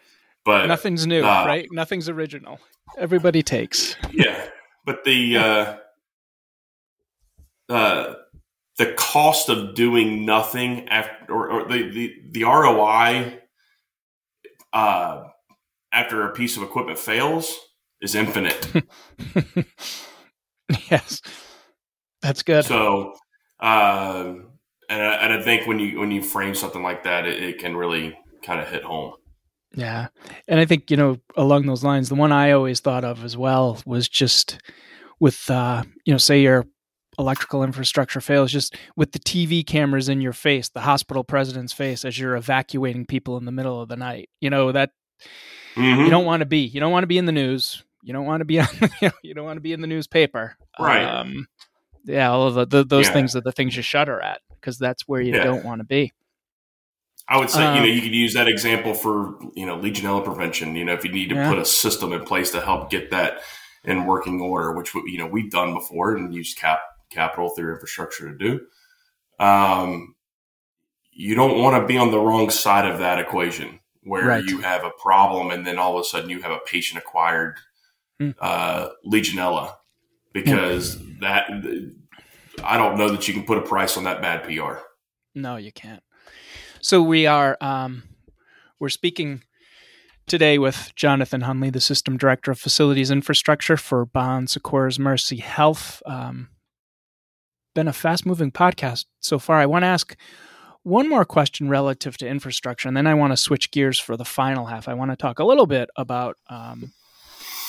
But nothing's new, uh, right? Nothing's original. Everybody takes. Yeah, but the uh, uh, the cost of doing nothing after, or, or the, the the ROI uh, after a piece of equipment fails is infinite. [laughs] yes, that's good. So, um, and I, and I think when you when you frame something like that, it, it can really kind of hit home. Yeah. And I think, you know, along those lines, the one I always thought of as well was just with, uh, you know, say your electrical infrastructure fails, just with the TV cameras in your face, the hospital president's face as you're evacuating people in the middle of the night. You know, that mm-hmm. you don't want to be. You don't want to be in the news. You don't want to be [laughs] on, you, know, you don't want to be in the newspaper. Right. Um, yeah, all of the, the those yeah. things are the things you shudder at because that's where you yeah. don't want to be. I would say, um, you know, um, you could use that example for, you know, Legionella prevention. You know, if you need to yeah. put a system in place to help get that in working order, which, you know, we've done before and used cap capital through infrastructure to do. Um, you don't want to be on the wrong side of that equation where right. you have a problem and then all of a sudden you have a patient acquired mm. uh, Legionella because mm. That I don't know that you can put a price on that bad PR. No, you can't. So we are um, we're speaking today with Jonathan Hunley, the System Director of Facilities Infrastructure for Bon Secours Mercy Health. Um, been a fast moving podcast so far. I want to ask one more question relative to infrastructure, and then I want to switch gears for the final half. I want to talk a little bit about um,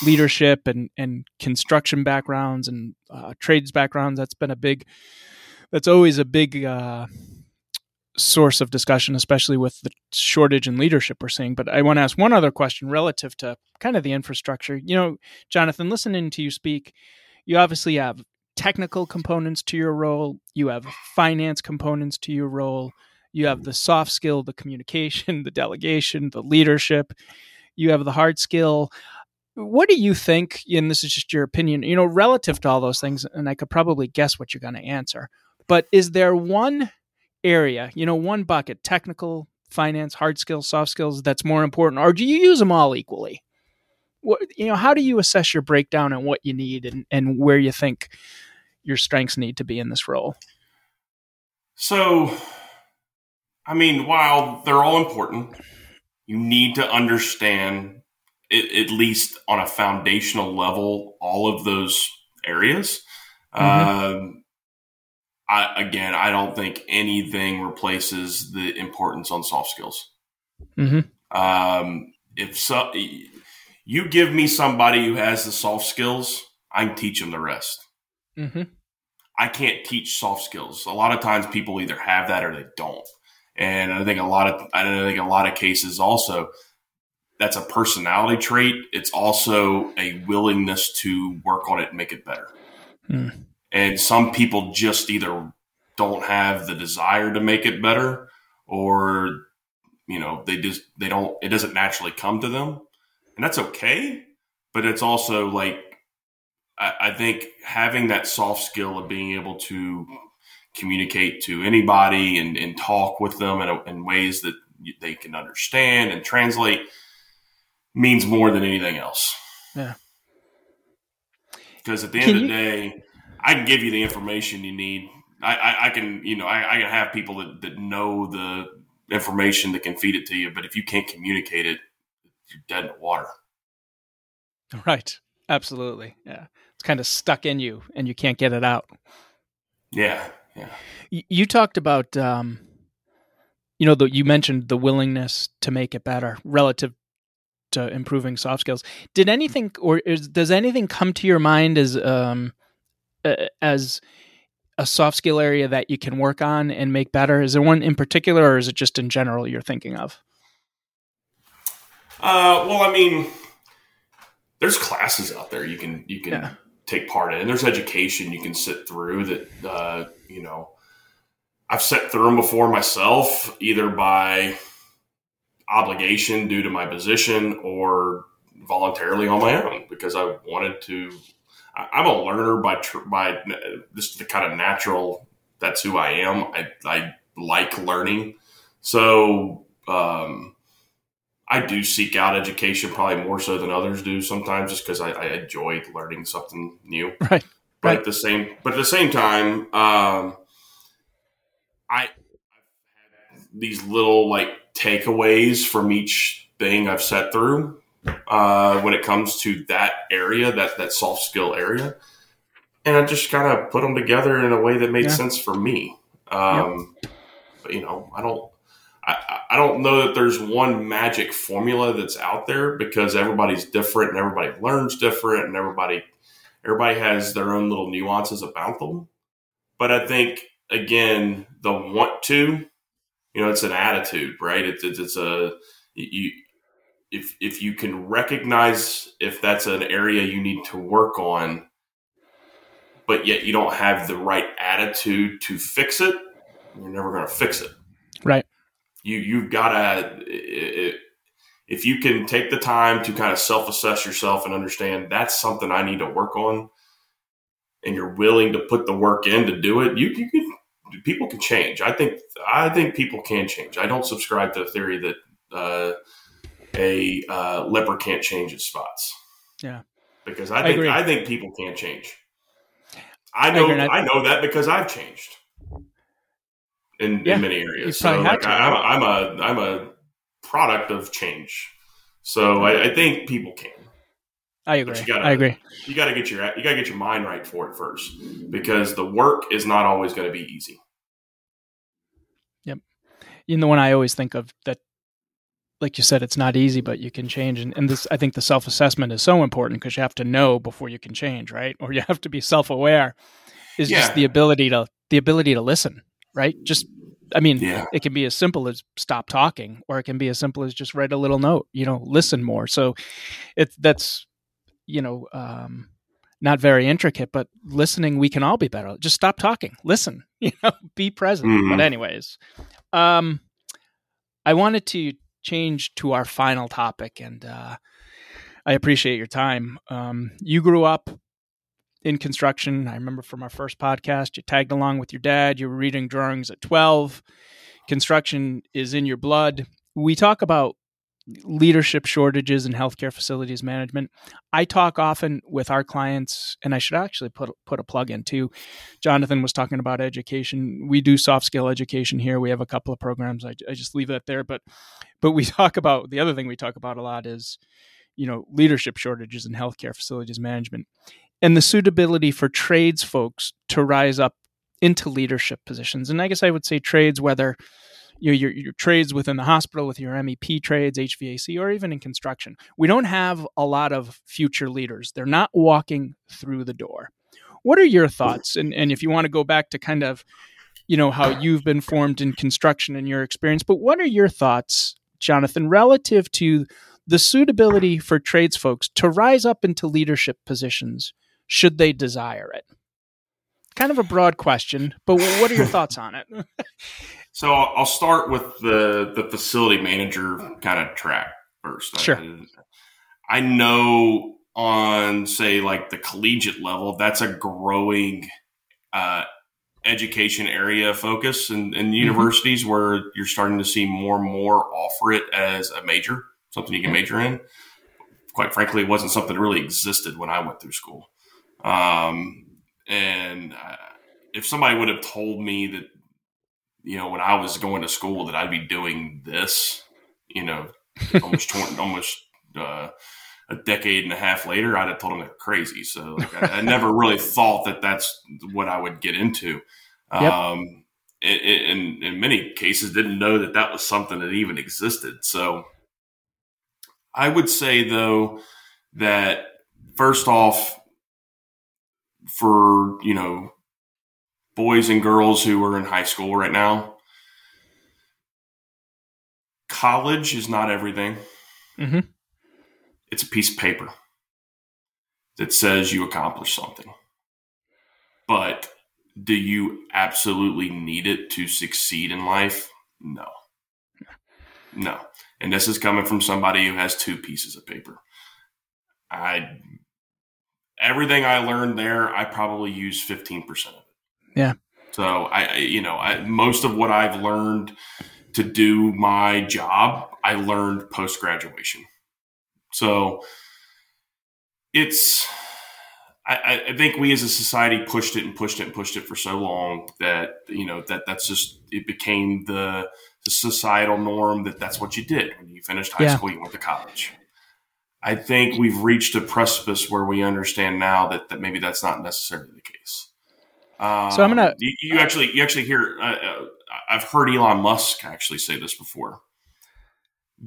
leadership and, and construction backgrounds and uh, trades backgrounds. That's been a big, that's always a big uh, source of discussion, especially with the shortage in leadership we're seeing. But I want to ask one other question relative to kind of the infrastructure. You know, Jonathan, listening to you speak, you obviously have technical components to your role, you have finance components to your role, you have the soft skill, the communication, [laughs] the delegation, the leadership, you have the hard skill. What do you think? And this is just your opinion, you know, relative to all those things, and I could probably guess what you're going to answer. But is there one area, you know, one bucket, technical, finance, hard skills, soft skills, that's more important, or do you use them all equally? What, you know, how do you assess your breakdown and what you need and, and where you think your strengths need to be in this role? So, I mean, while they're all important, you need to understand, it, at least on a foundational level, all of those areas. Mm-hmm. Um, I, again, I don't think anything replaces the importance on soft skills. Mm-hmm. Um, if so, you give me somebody who has the soft skills, I can teach them the rest. Mm-hmm. I can't teach soft skills. A lot of times, people either have that or they don't. And I think a lot of I think a lot of cases also that's a personality trait. It's also a willingness to work on it and make it better. Mm and some people just either don't have the desire to make it better or you know they just they don't it doesn't naturally come to them and that's okay but it's also like I, I think having that soft skill of being able to communicate to anybody and, and talk with them in, a, in ways that they can understand and translate means more than anything else yeah because at the end can of the you- day I can give you the information you need. I, I, I can, you know, I, I, can have people that, that know the information that can feed it to you, but if you can't communicate it, you're dead in the water. [laughs] Right. Absolutely. Yeah. It's kind of stuck in you and you can't get it out. Yeah. Yeah. You, talked about, um, you know, the, you mentioned the willingness to make it better relative to improving soft skills. Did anything, or is, does anything come to your mind as, um, uh, as a soft skill area that you can work on and make better? Is there one in particular, or is it just in general you're thinking of? Uh, well, I mean, there's classes out there you can you can yeah. take part in. and There's education you can sit through that uh, you know. I've sat through them before myself, either by obligation due to my position or voluntarily on my own because I wanted to. I'm a learner by by just the kind of natural. That's who I am. I, I like learning, so um, I do seek out education probably more so than others do sometimes, just because I, I enjoy learning something new. [laughs] Right. But right. at the same, but at the same time, um, I these little like takeaways from each thing I've set through uh, when it comes to that area, that that soft skill area, and I just kind of put them together in a way that made yeah. sense for me. Um. But you know, I don't. I, I don't know that there's one magic formula that's out there because everybody's different and everybody learns different and everybody everybody has their own little nuances about them. But I think again, the want to you know, it's an attitude, right? It's, it's, it's a, you, if, if you can recognize if that's an area you need to work on, but yet you don't have the right attitude to fix it, you're never going to fix it. Right. You, you've got to, if you can take the time to kind of self assess yourself and understand that's something I need to work on, and you're willing to put the work in to do it, you, you can people can change. I think I think people can change. I don't subscribe to the theory that uh, a uh, leper can't change its spots. Yeah, because I think I, I think people can change. I know I, I, know that because I've changed in, yeah, in many areas. So like I, am a, I'm a I'm a product of change. So I, I think people can. I agree. Gotta, I agree. You got to get your you got to get your mind right for it first, because the work is not always going to be easy. Yep. You know, the one I always think of that, like you said, it's not easy, but you can change. And, and this, I think, the self assessment is so important because you have to know before you can change, right? Or you [laughs] have to be self aware. Is yeah. just the ability to the ability to listen, right? Just I mean, yeah. it can be as simple as stop talking, or it can be as simple as just write a little note. You know, listen more. So, it that's you know, um, not very intricate, but listening, we can all be better. Just stop talking, listen, [laughs] you know, be present. Mm-hmm. But anyways, um, I wanted to change to our final topic, and uh, I appreciate your time. Um, you grew up in construction. I remember from our first podcast, you tagged along with your dad. You were reading drawings at twelve. Construction is in your blood. We talk about leadership shortages in healthcare facilities management. I talk often with our clients, and I should actually put put a plug in too. Jonathan was talking about education. We do soft skill education here. We have a couple of programs. I, I just leave that there, but but we [laughs] talk about the other thing we talk about a lot is you know leadership shortages in healthcare facilities management and the suitability for trades folks to rise up into leadership positions. And I guess I would say trades whether your, your, your trades within the hospital with your MEP trades, HVAC, or even in construction. We don't have a lot of future leaders. They're not walking through the door. What are your thoughts? And, and if you want to go back to kind of, you know, how you've been formed in construction and your experience, but what are your thoughts, Jonathan, relative to the suitability for trades folks to rise up into leadership positions should they desire it? Kind of a broad question, but what are your [laughs] thoughts on it? So I'll start with the the facility manager kind of track first. Sure. I, I know on say like the collegiate level, that's a growing uh, education area focus in, in mm-hmm. universities where you're starting to see more and more offer it as a major, something you can major in. Quite frankly, it wasn't something that really existed when I went through school. Um, and uh, if somebody would have told me that you know, when I was going to school that I'd be doing this, you know, almost 20, [laughs] almost uh, a decade and a half later, I'd have told them they're crazy. So like, I, I, never really thought that that's what I would get into. Yep. Um, in, in many cases, didn't know that that was something that even existed. So I would say though that first off, for you know boys and girls who are in high school right now, college is not everything. Mm-hmm. It's a piece of paper that says you accomplished something. But do you absolutely need it to succeed in life? No. No. and this is coming from somebody who has two pieces of paper. I everything I learned there, I probably use 15% of it. Yeah. So I, you know, I, most of what I've learned to do my job, I learned post graduation. So it's, I, I, think we as a society pushed it and pushed it and pushed it for so long that you know that that's just it became the, the societal norm that that's what you did when you finished high yeah. school. You went to college. I think we've reached a precipice where we understand now that, that maybe that's not necessarily the case. Um, so I'm gonna. You, you, actually, you actually hear. Uh, uh, I've heard Elon Musk actually say this before.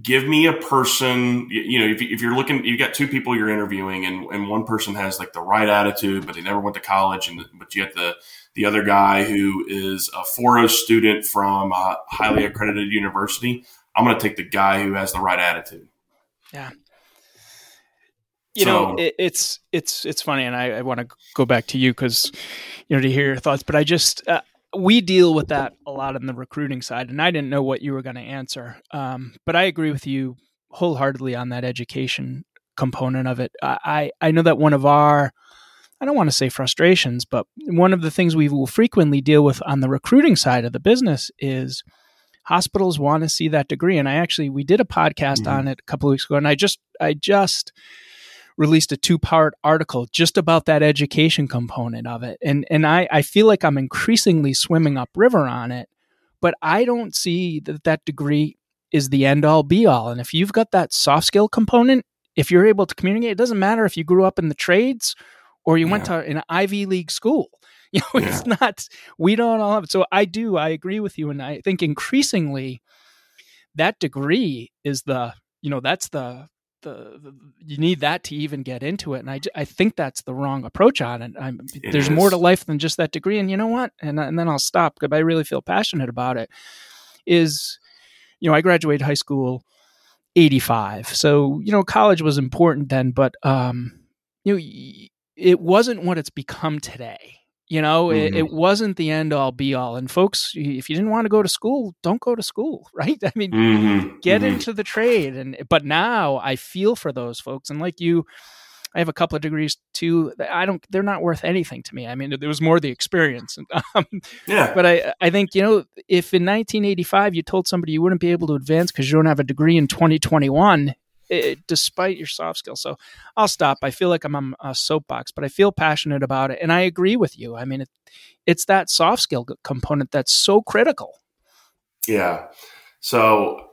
Give me a person. You, you know, if, if, you're looking, you've got two people you're interviewing, and, and one person has like the right attitude, but they never went to college, and but you get the the other guy who is a 4.0 student from a highly accredited university. I'm going to take the guy who has the right attitude. Yeah you know it, it's it's it's funny and i, I want to go back to you because you know to hear your thoughts but i just uh, we deal with that a lot on the recruiting side and i didn't know what you were going to answer um, but i agree with you wholeheartedly on that education component of it i i know that one of our i don't want to say frustrations but one of the things we will frequently deal with on the recruiting side of the business is hospitals want to see that degree and i actually we did a podcast mm-hmm. on it a couple of weeks ago and i just i just released a two part article just about that education component of it. And, and I, I feel like I'm increasingly swimming upriver on it, but I don't see that that degree is the end all be all. And if you've got that soft skill component, if you're able to communicate, it doesn't matter if you grew up in the trades or you yeah. went to an Ivy League school. [laughs] You know, yeah. it's not, we don't all have it. So I do, I agree with you. And I think increasingly that degree is the, you know, that's the the, the, you need that to even get into it. And i, I think that's the wrong approach on it, it there's is. more to life than just that degree. And you know what? And, and then i'll stop because i really feel passionate about it is you know i graduated high school 85 so you know college was important then but um you know it wasn't what it's become today you know, mm-hmm. it, it, wasn't the end all be all. And folks, if you didn't want to go to school, don't go to school, [laughs] right? I mean, mm-hmm. get mm-hmm. into the trade. And but now I feel for those folks, and like you, I have a couple of degrees too. I don't; they're not worth anything to me. I mean, it was more the experience. [laughs] Um, yeah. But I, I think you know, if in 1985 you told somebody you wouldn't be able to advance because you don't have a degree in 2021, it, despite your soft skills. So I'll stop. I feel like I'm on a soapbox, but I feel passionate about it, and I agree with you. I mean, it, it's that soft skill component that's so critical. Yeah. So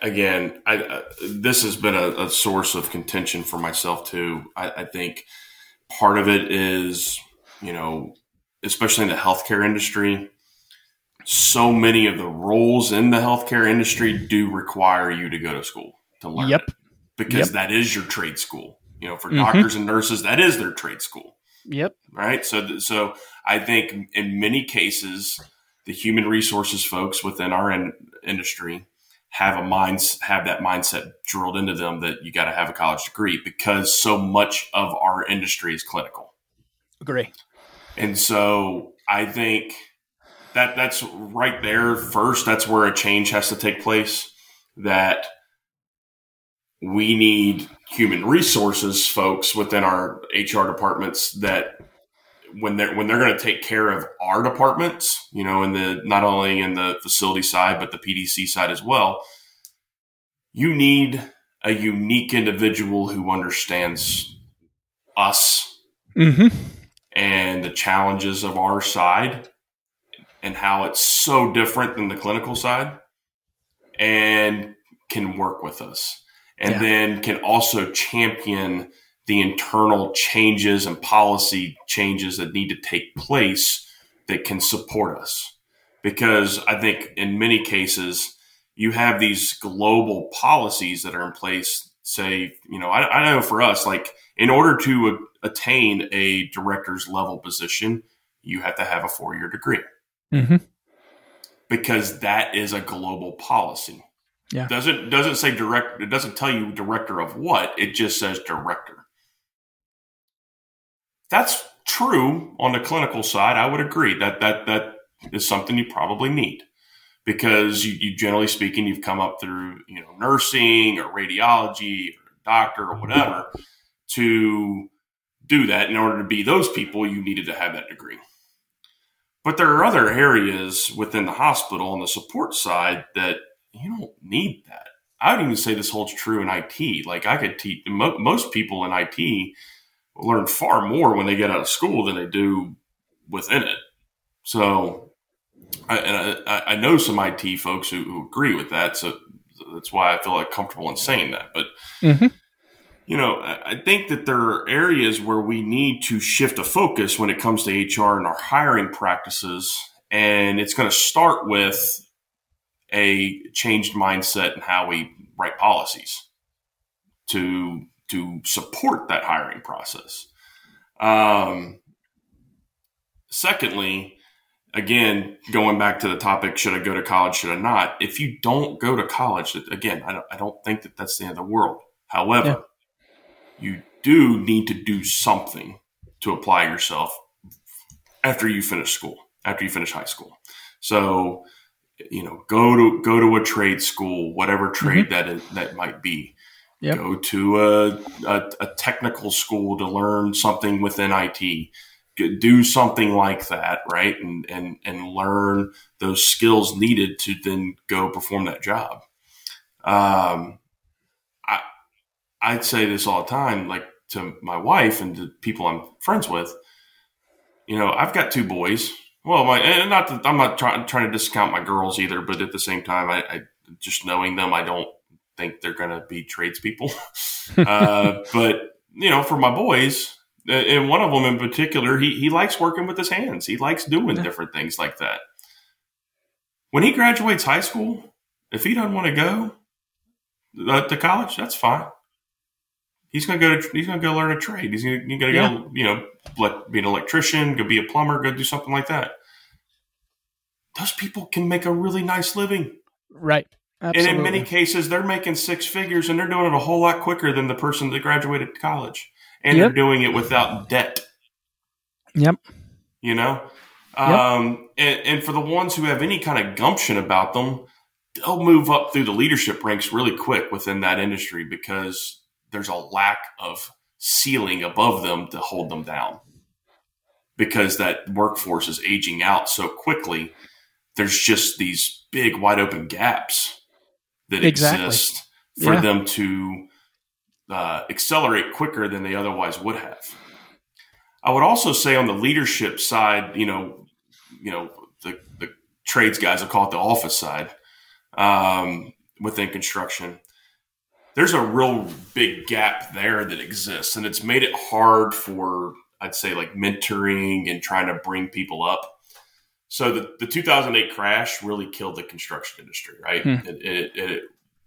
again, I, uh, this has been a, a, source of contention for myself too. I, I think part of it is, you know, especially in the healthcare industry, so many of the roles in the healthcare industry do require you to go to school to learn yep. it because yep. that is your trade school. You know, for mm-hmm. doctors and nurses, that is their trade school. Yep. Right. So, so I think in many cases, the human resources folks within our in- industry have a mind have that mindset drilled into them that you got to have a college degree because so much of our industry is clinical. Agree. And so I think that that's right there first. That's where a change has to take place. That we need human resources folks within our HR departments that when they're when they're going to take care of our departments, you know, in the not only in the facility side but the PDC side as well, you need a unique individual who understands us mm-hmm. and the challenges of our side and how it's so different than the clinical side and can work with us and yeah. then can also champion the internal changes and policy changes that need to take place that can support us. Because I think in many cases, you have these global policies that are in place. Say, you know, I, I know for us, like in order to attain a director's level position, you have to have a four year degree. Mm-hmm. Because that is a global policy. Yeah. Doesn't doesn't say direct it doesn't tell you director of what, it just says director. That's true on the clinical side. I would agree that that that is something you probably need. because you, you generally speaking, you've come up through, you know, nursing or radiology or doctor or whatever to do that. In order to be those people, you needed to have that degree. But there are other areas within the hospital on the support side that you don't need that. I would even say this holds true in IT. Like I could teach mo- most people in IT learn far more when they get out of school than they do within it. So, I, and I, I know some IT folks who, who, agree with that. So that's why I feel like comfortable in saying that. But mm-hmm. you know, I think that there are areas where we need to shift a focus when it comes to HR and our hiring practices, and it's going to start with a changed mindset and how we write policies to to support that hiring process. Um, secondly, again, going back to the topic, should I go to college? Should I not? If you don't go to college, again, I don't, I don't think that that's the end of the world. However, yeah. you do need to do something to apply yourself after you finish school, after you finish high school. So, you know, go to go to a trade school, whatever trade mm-hmm. that is, that might be. Yep. Go to a, a, a technical school to learn something within IT do something like that, right? And and and learn those skills needed to then go perform that job. Um, I I'd say this all the time, like to my wife and to people I'm friends with. You know, I've got two boys. Well, my and not that I'm not trying trying to discount my girls either, but at the same time, I, I just knowing them, I don't think they're going to be tradespeople. [laughs] uh, but you know, for my boys, and one of them in particular, he he likes working with his hands. He likes doing yeah. different things like that. When he graduates high school, if he doesn't want to go uh, to college, that's fine. He's gonna go to he's gonna go learn a trade. He's gonna, he's gonna yeah. go you know like, be an electrician, go be a plumber, go do something like that. Those people can make a really nice living, right? Absolutely. And in many cases, they're making six figures, and they're doing it a whole lot quicker than the person that graduated college and yep. they're doing it without debt. Yep. You know? Yep. Um, and, and for the ones who have any kind of gumption about them, they'll move up through the leadership ranks really quick within that industry because there's a lack of ceiling above them to hold them down because that workforce is aging out so quickly. There's just these big, wide open gaps that exactly. exist for yeah. them to uh, accelerate quicker than they otherwise would have. I would also say on the leadership side, you know, you know, the, the trades guys, I call it the office side um, within construction. There's a real big gap there that exists, and it's made it hard for I'd say like mentoring and trying to bring people up. So the, the 2008 crash really killed the construction industry, right? Hmm. It, it, it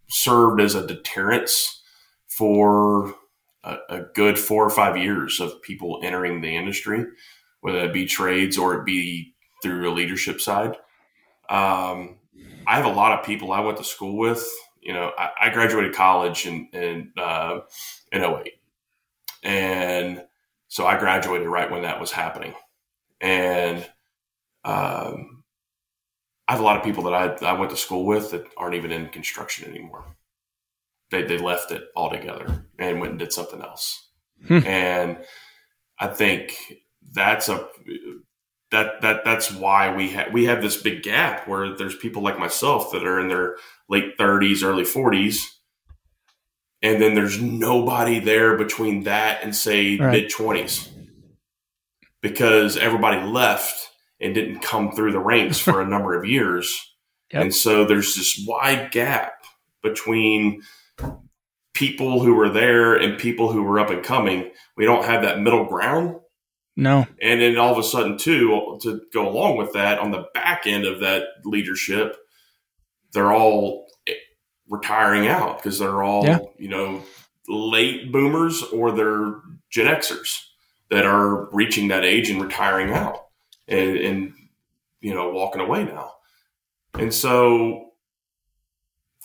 served as a deterrence for a, a, good four or five years of people entering the industry, whether it be trades or it be through a leadership side. Um, I have a lot of people I went to school with. You know, I, I graduated college in in uh, in 08. and so I graduated right when that was happening, and um, I have a lot of people that I, I went to school with that aren't even in construction anymore they, they left it altogether and went and did something else. Hmm. And I think that's a that that that's why we have we have this big gap where there's people like myself that are in their late 30s, early 40s, and then there's nobody there between that and say right. mid 20s because everybody left and didn't come through the ranks for a [laughs] number of years. Yep. And so there's this wide gap between people who were there and people who were up and coming. We don't have that middle ground. No. And then all of a sudden, too, to go along with that, on the back end of that leadership, they're all eh, retiring out because they're all, yeah. you know, late boomers or they're Gen Xers that are reaching that age and retiring out and, and you know, walking away now. And so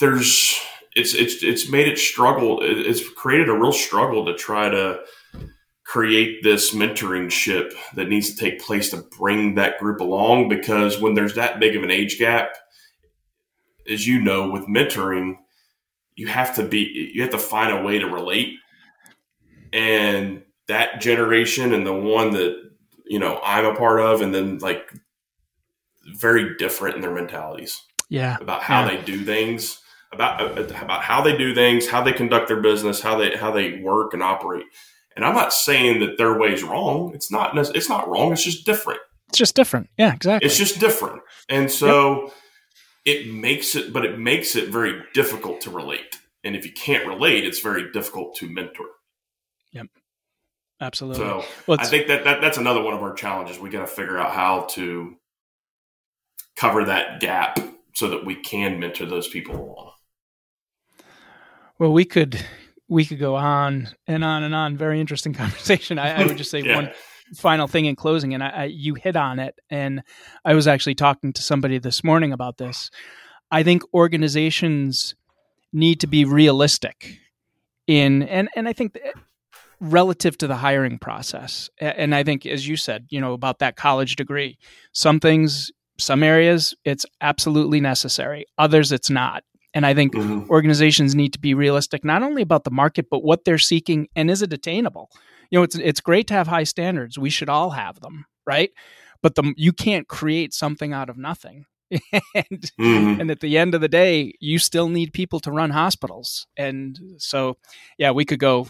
there's it's it's it's made it struggle. It's created a real struggle to try to create this mentoring ship that needs to take place to bring that group along. Because when there's that big of an age gap, as you know, with mentoring, you have to be you have to find a way to relate. And that generation and the one that you know I'm a part of, and then like very different in their mentalities. Yeah, about how yeah. they do things, about about how they do things, how they conduct their business, how they how they work and operate. And I'm not saying that their way is wrong. It's not. It's not wrong. It's just different. It's just different. Yeah, exactly. It's just different, and so yep. it makes it. But it makes it very difficult to relate. And if you can't relate, it's very difficult to mentor. Yep. Absolutely. So well, I think that, that that's another one of our challenges. We got to figure out how to cover that gap so that we can mentor those people along. Well, we could we could go on and on and on. Very interesting [laughs] conversation. I, I would just say [laughs] yeah. one final thing in closing, and I, I, you hit on it. And I was actually talking to somebody this morning about this. I think organizations need to be realistic in, and and I think relative to the hiring process. And I think, as you said, you know about that college degree, some things, some areas, it's absolutely necessary. Others, it's not. And I think mm-hmm. organizations need to be realistic not only about the market but what they're seeking and is it attainable. You know, it's it's great to have high standards. We should all have them, right? But the you can't create something out of nothing. [laughs] and mm-hmm. and at the end of the day, you still need people to run hospitals. And so, yeah, we could go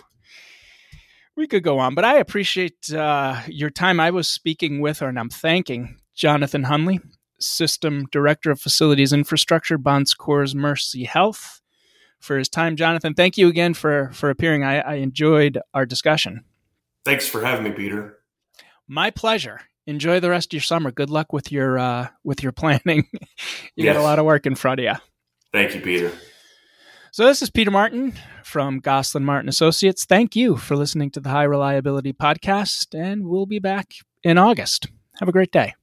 we could go on, but I appreciate uh, your time. I was speaking with, or and I'm thanking Jonathan Hunley, System Director of Facilities Infrastructure, Bon Secours Mercy Health, for his time. Jonathan, thank you again for for appearing. I, I enjoyed our discussion. Thanks for having me, Peter. My pleasure. Enjoy the rest of your summer. Good luck with your uh, with your planning. [laughs] you yes. got a lot of work in front of you. Thank you, Peter. So this is Peter Martin from Goslin Martin Associates. Thank you for listening to the High Reliability Podcast, and we'll be back in August. Have a great day.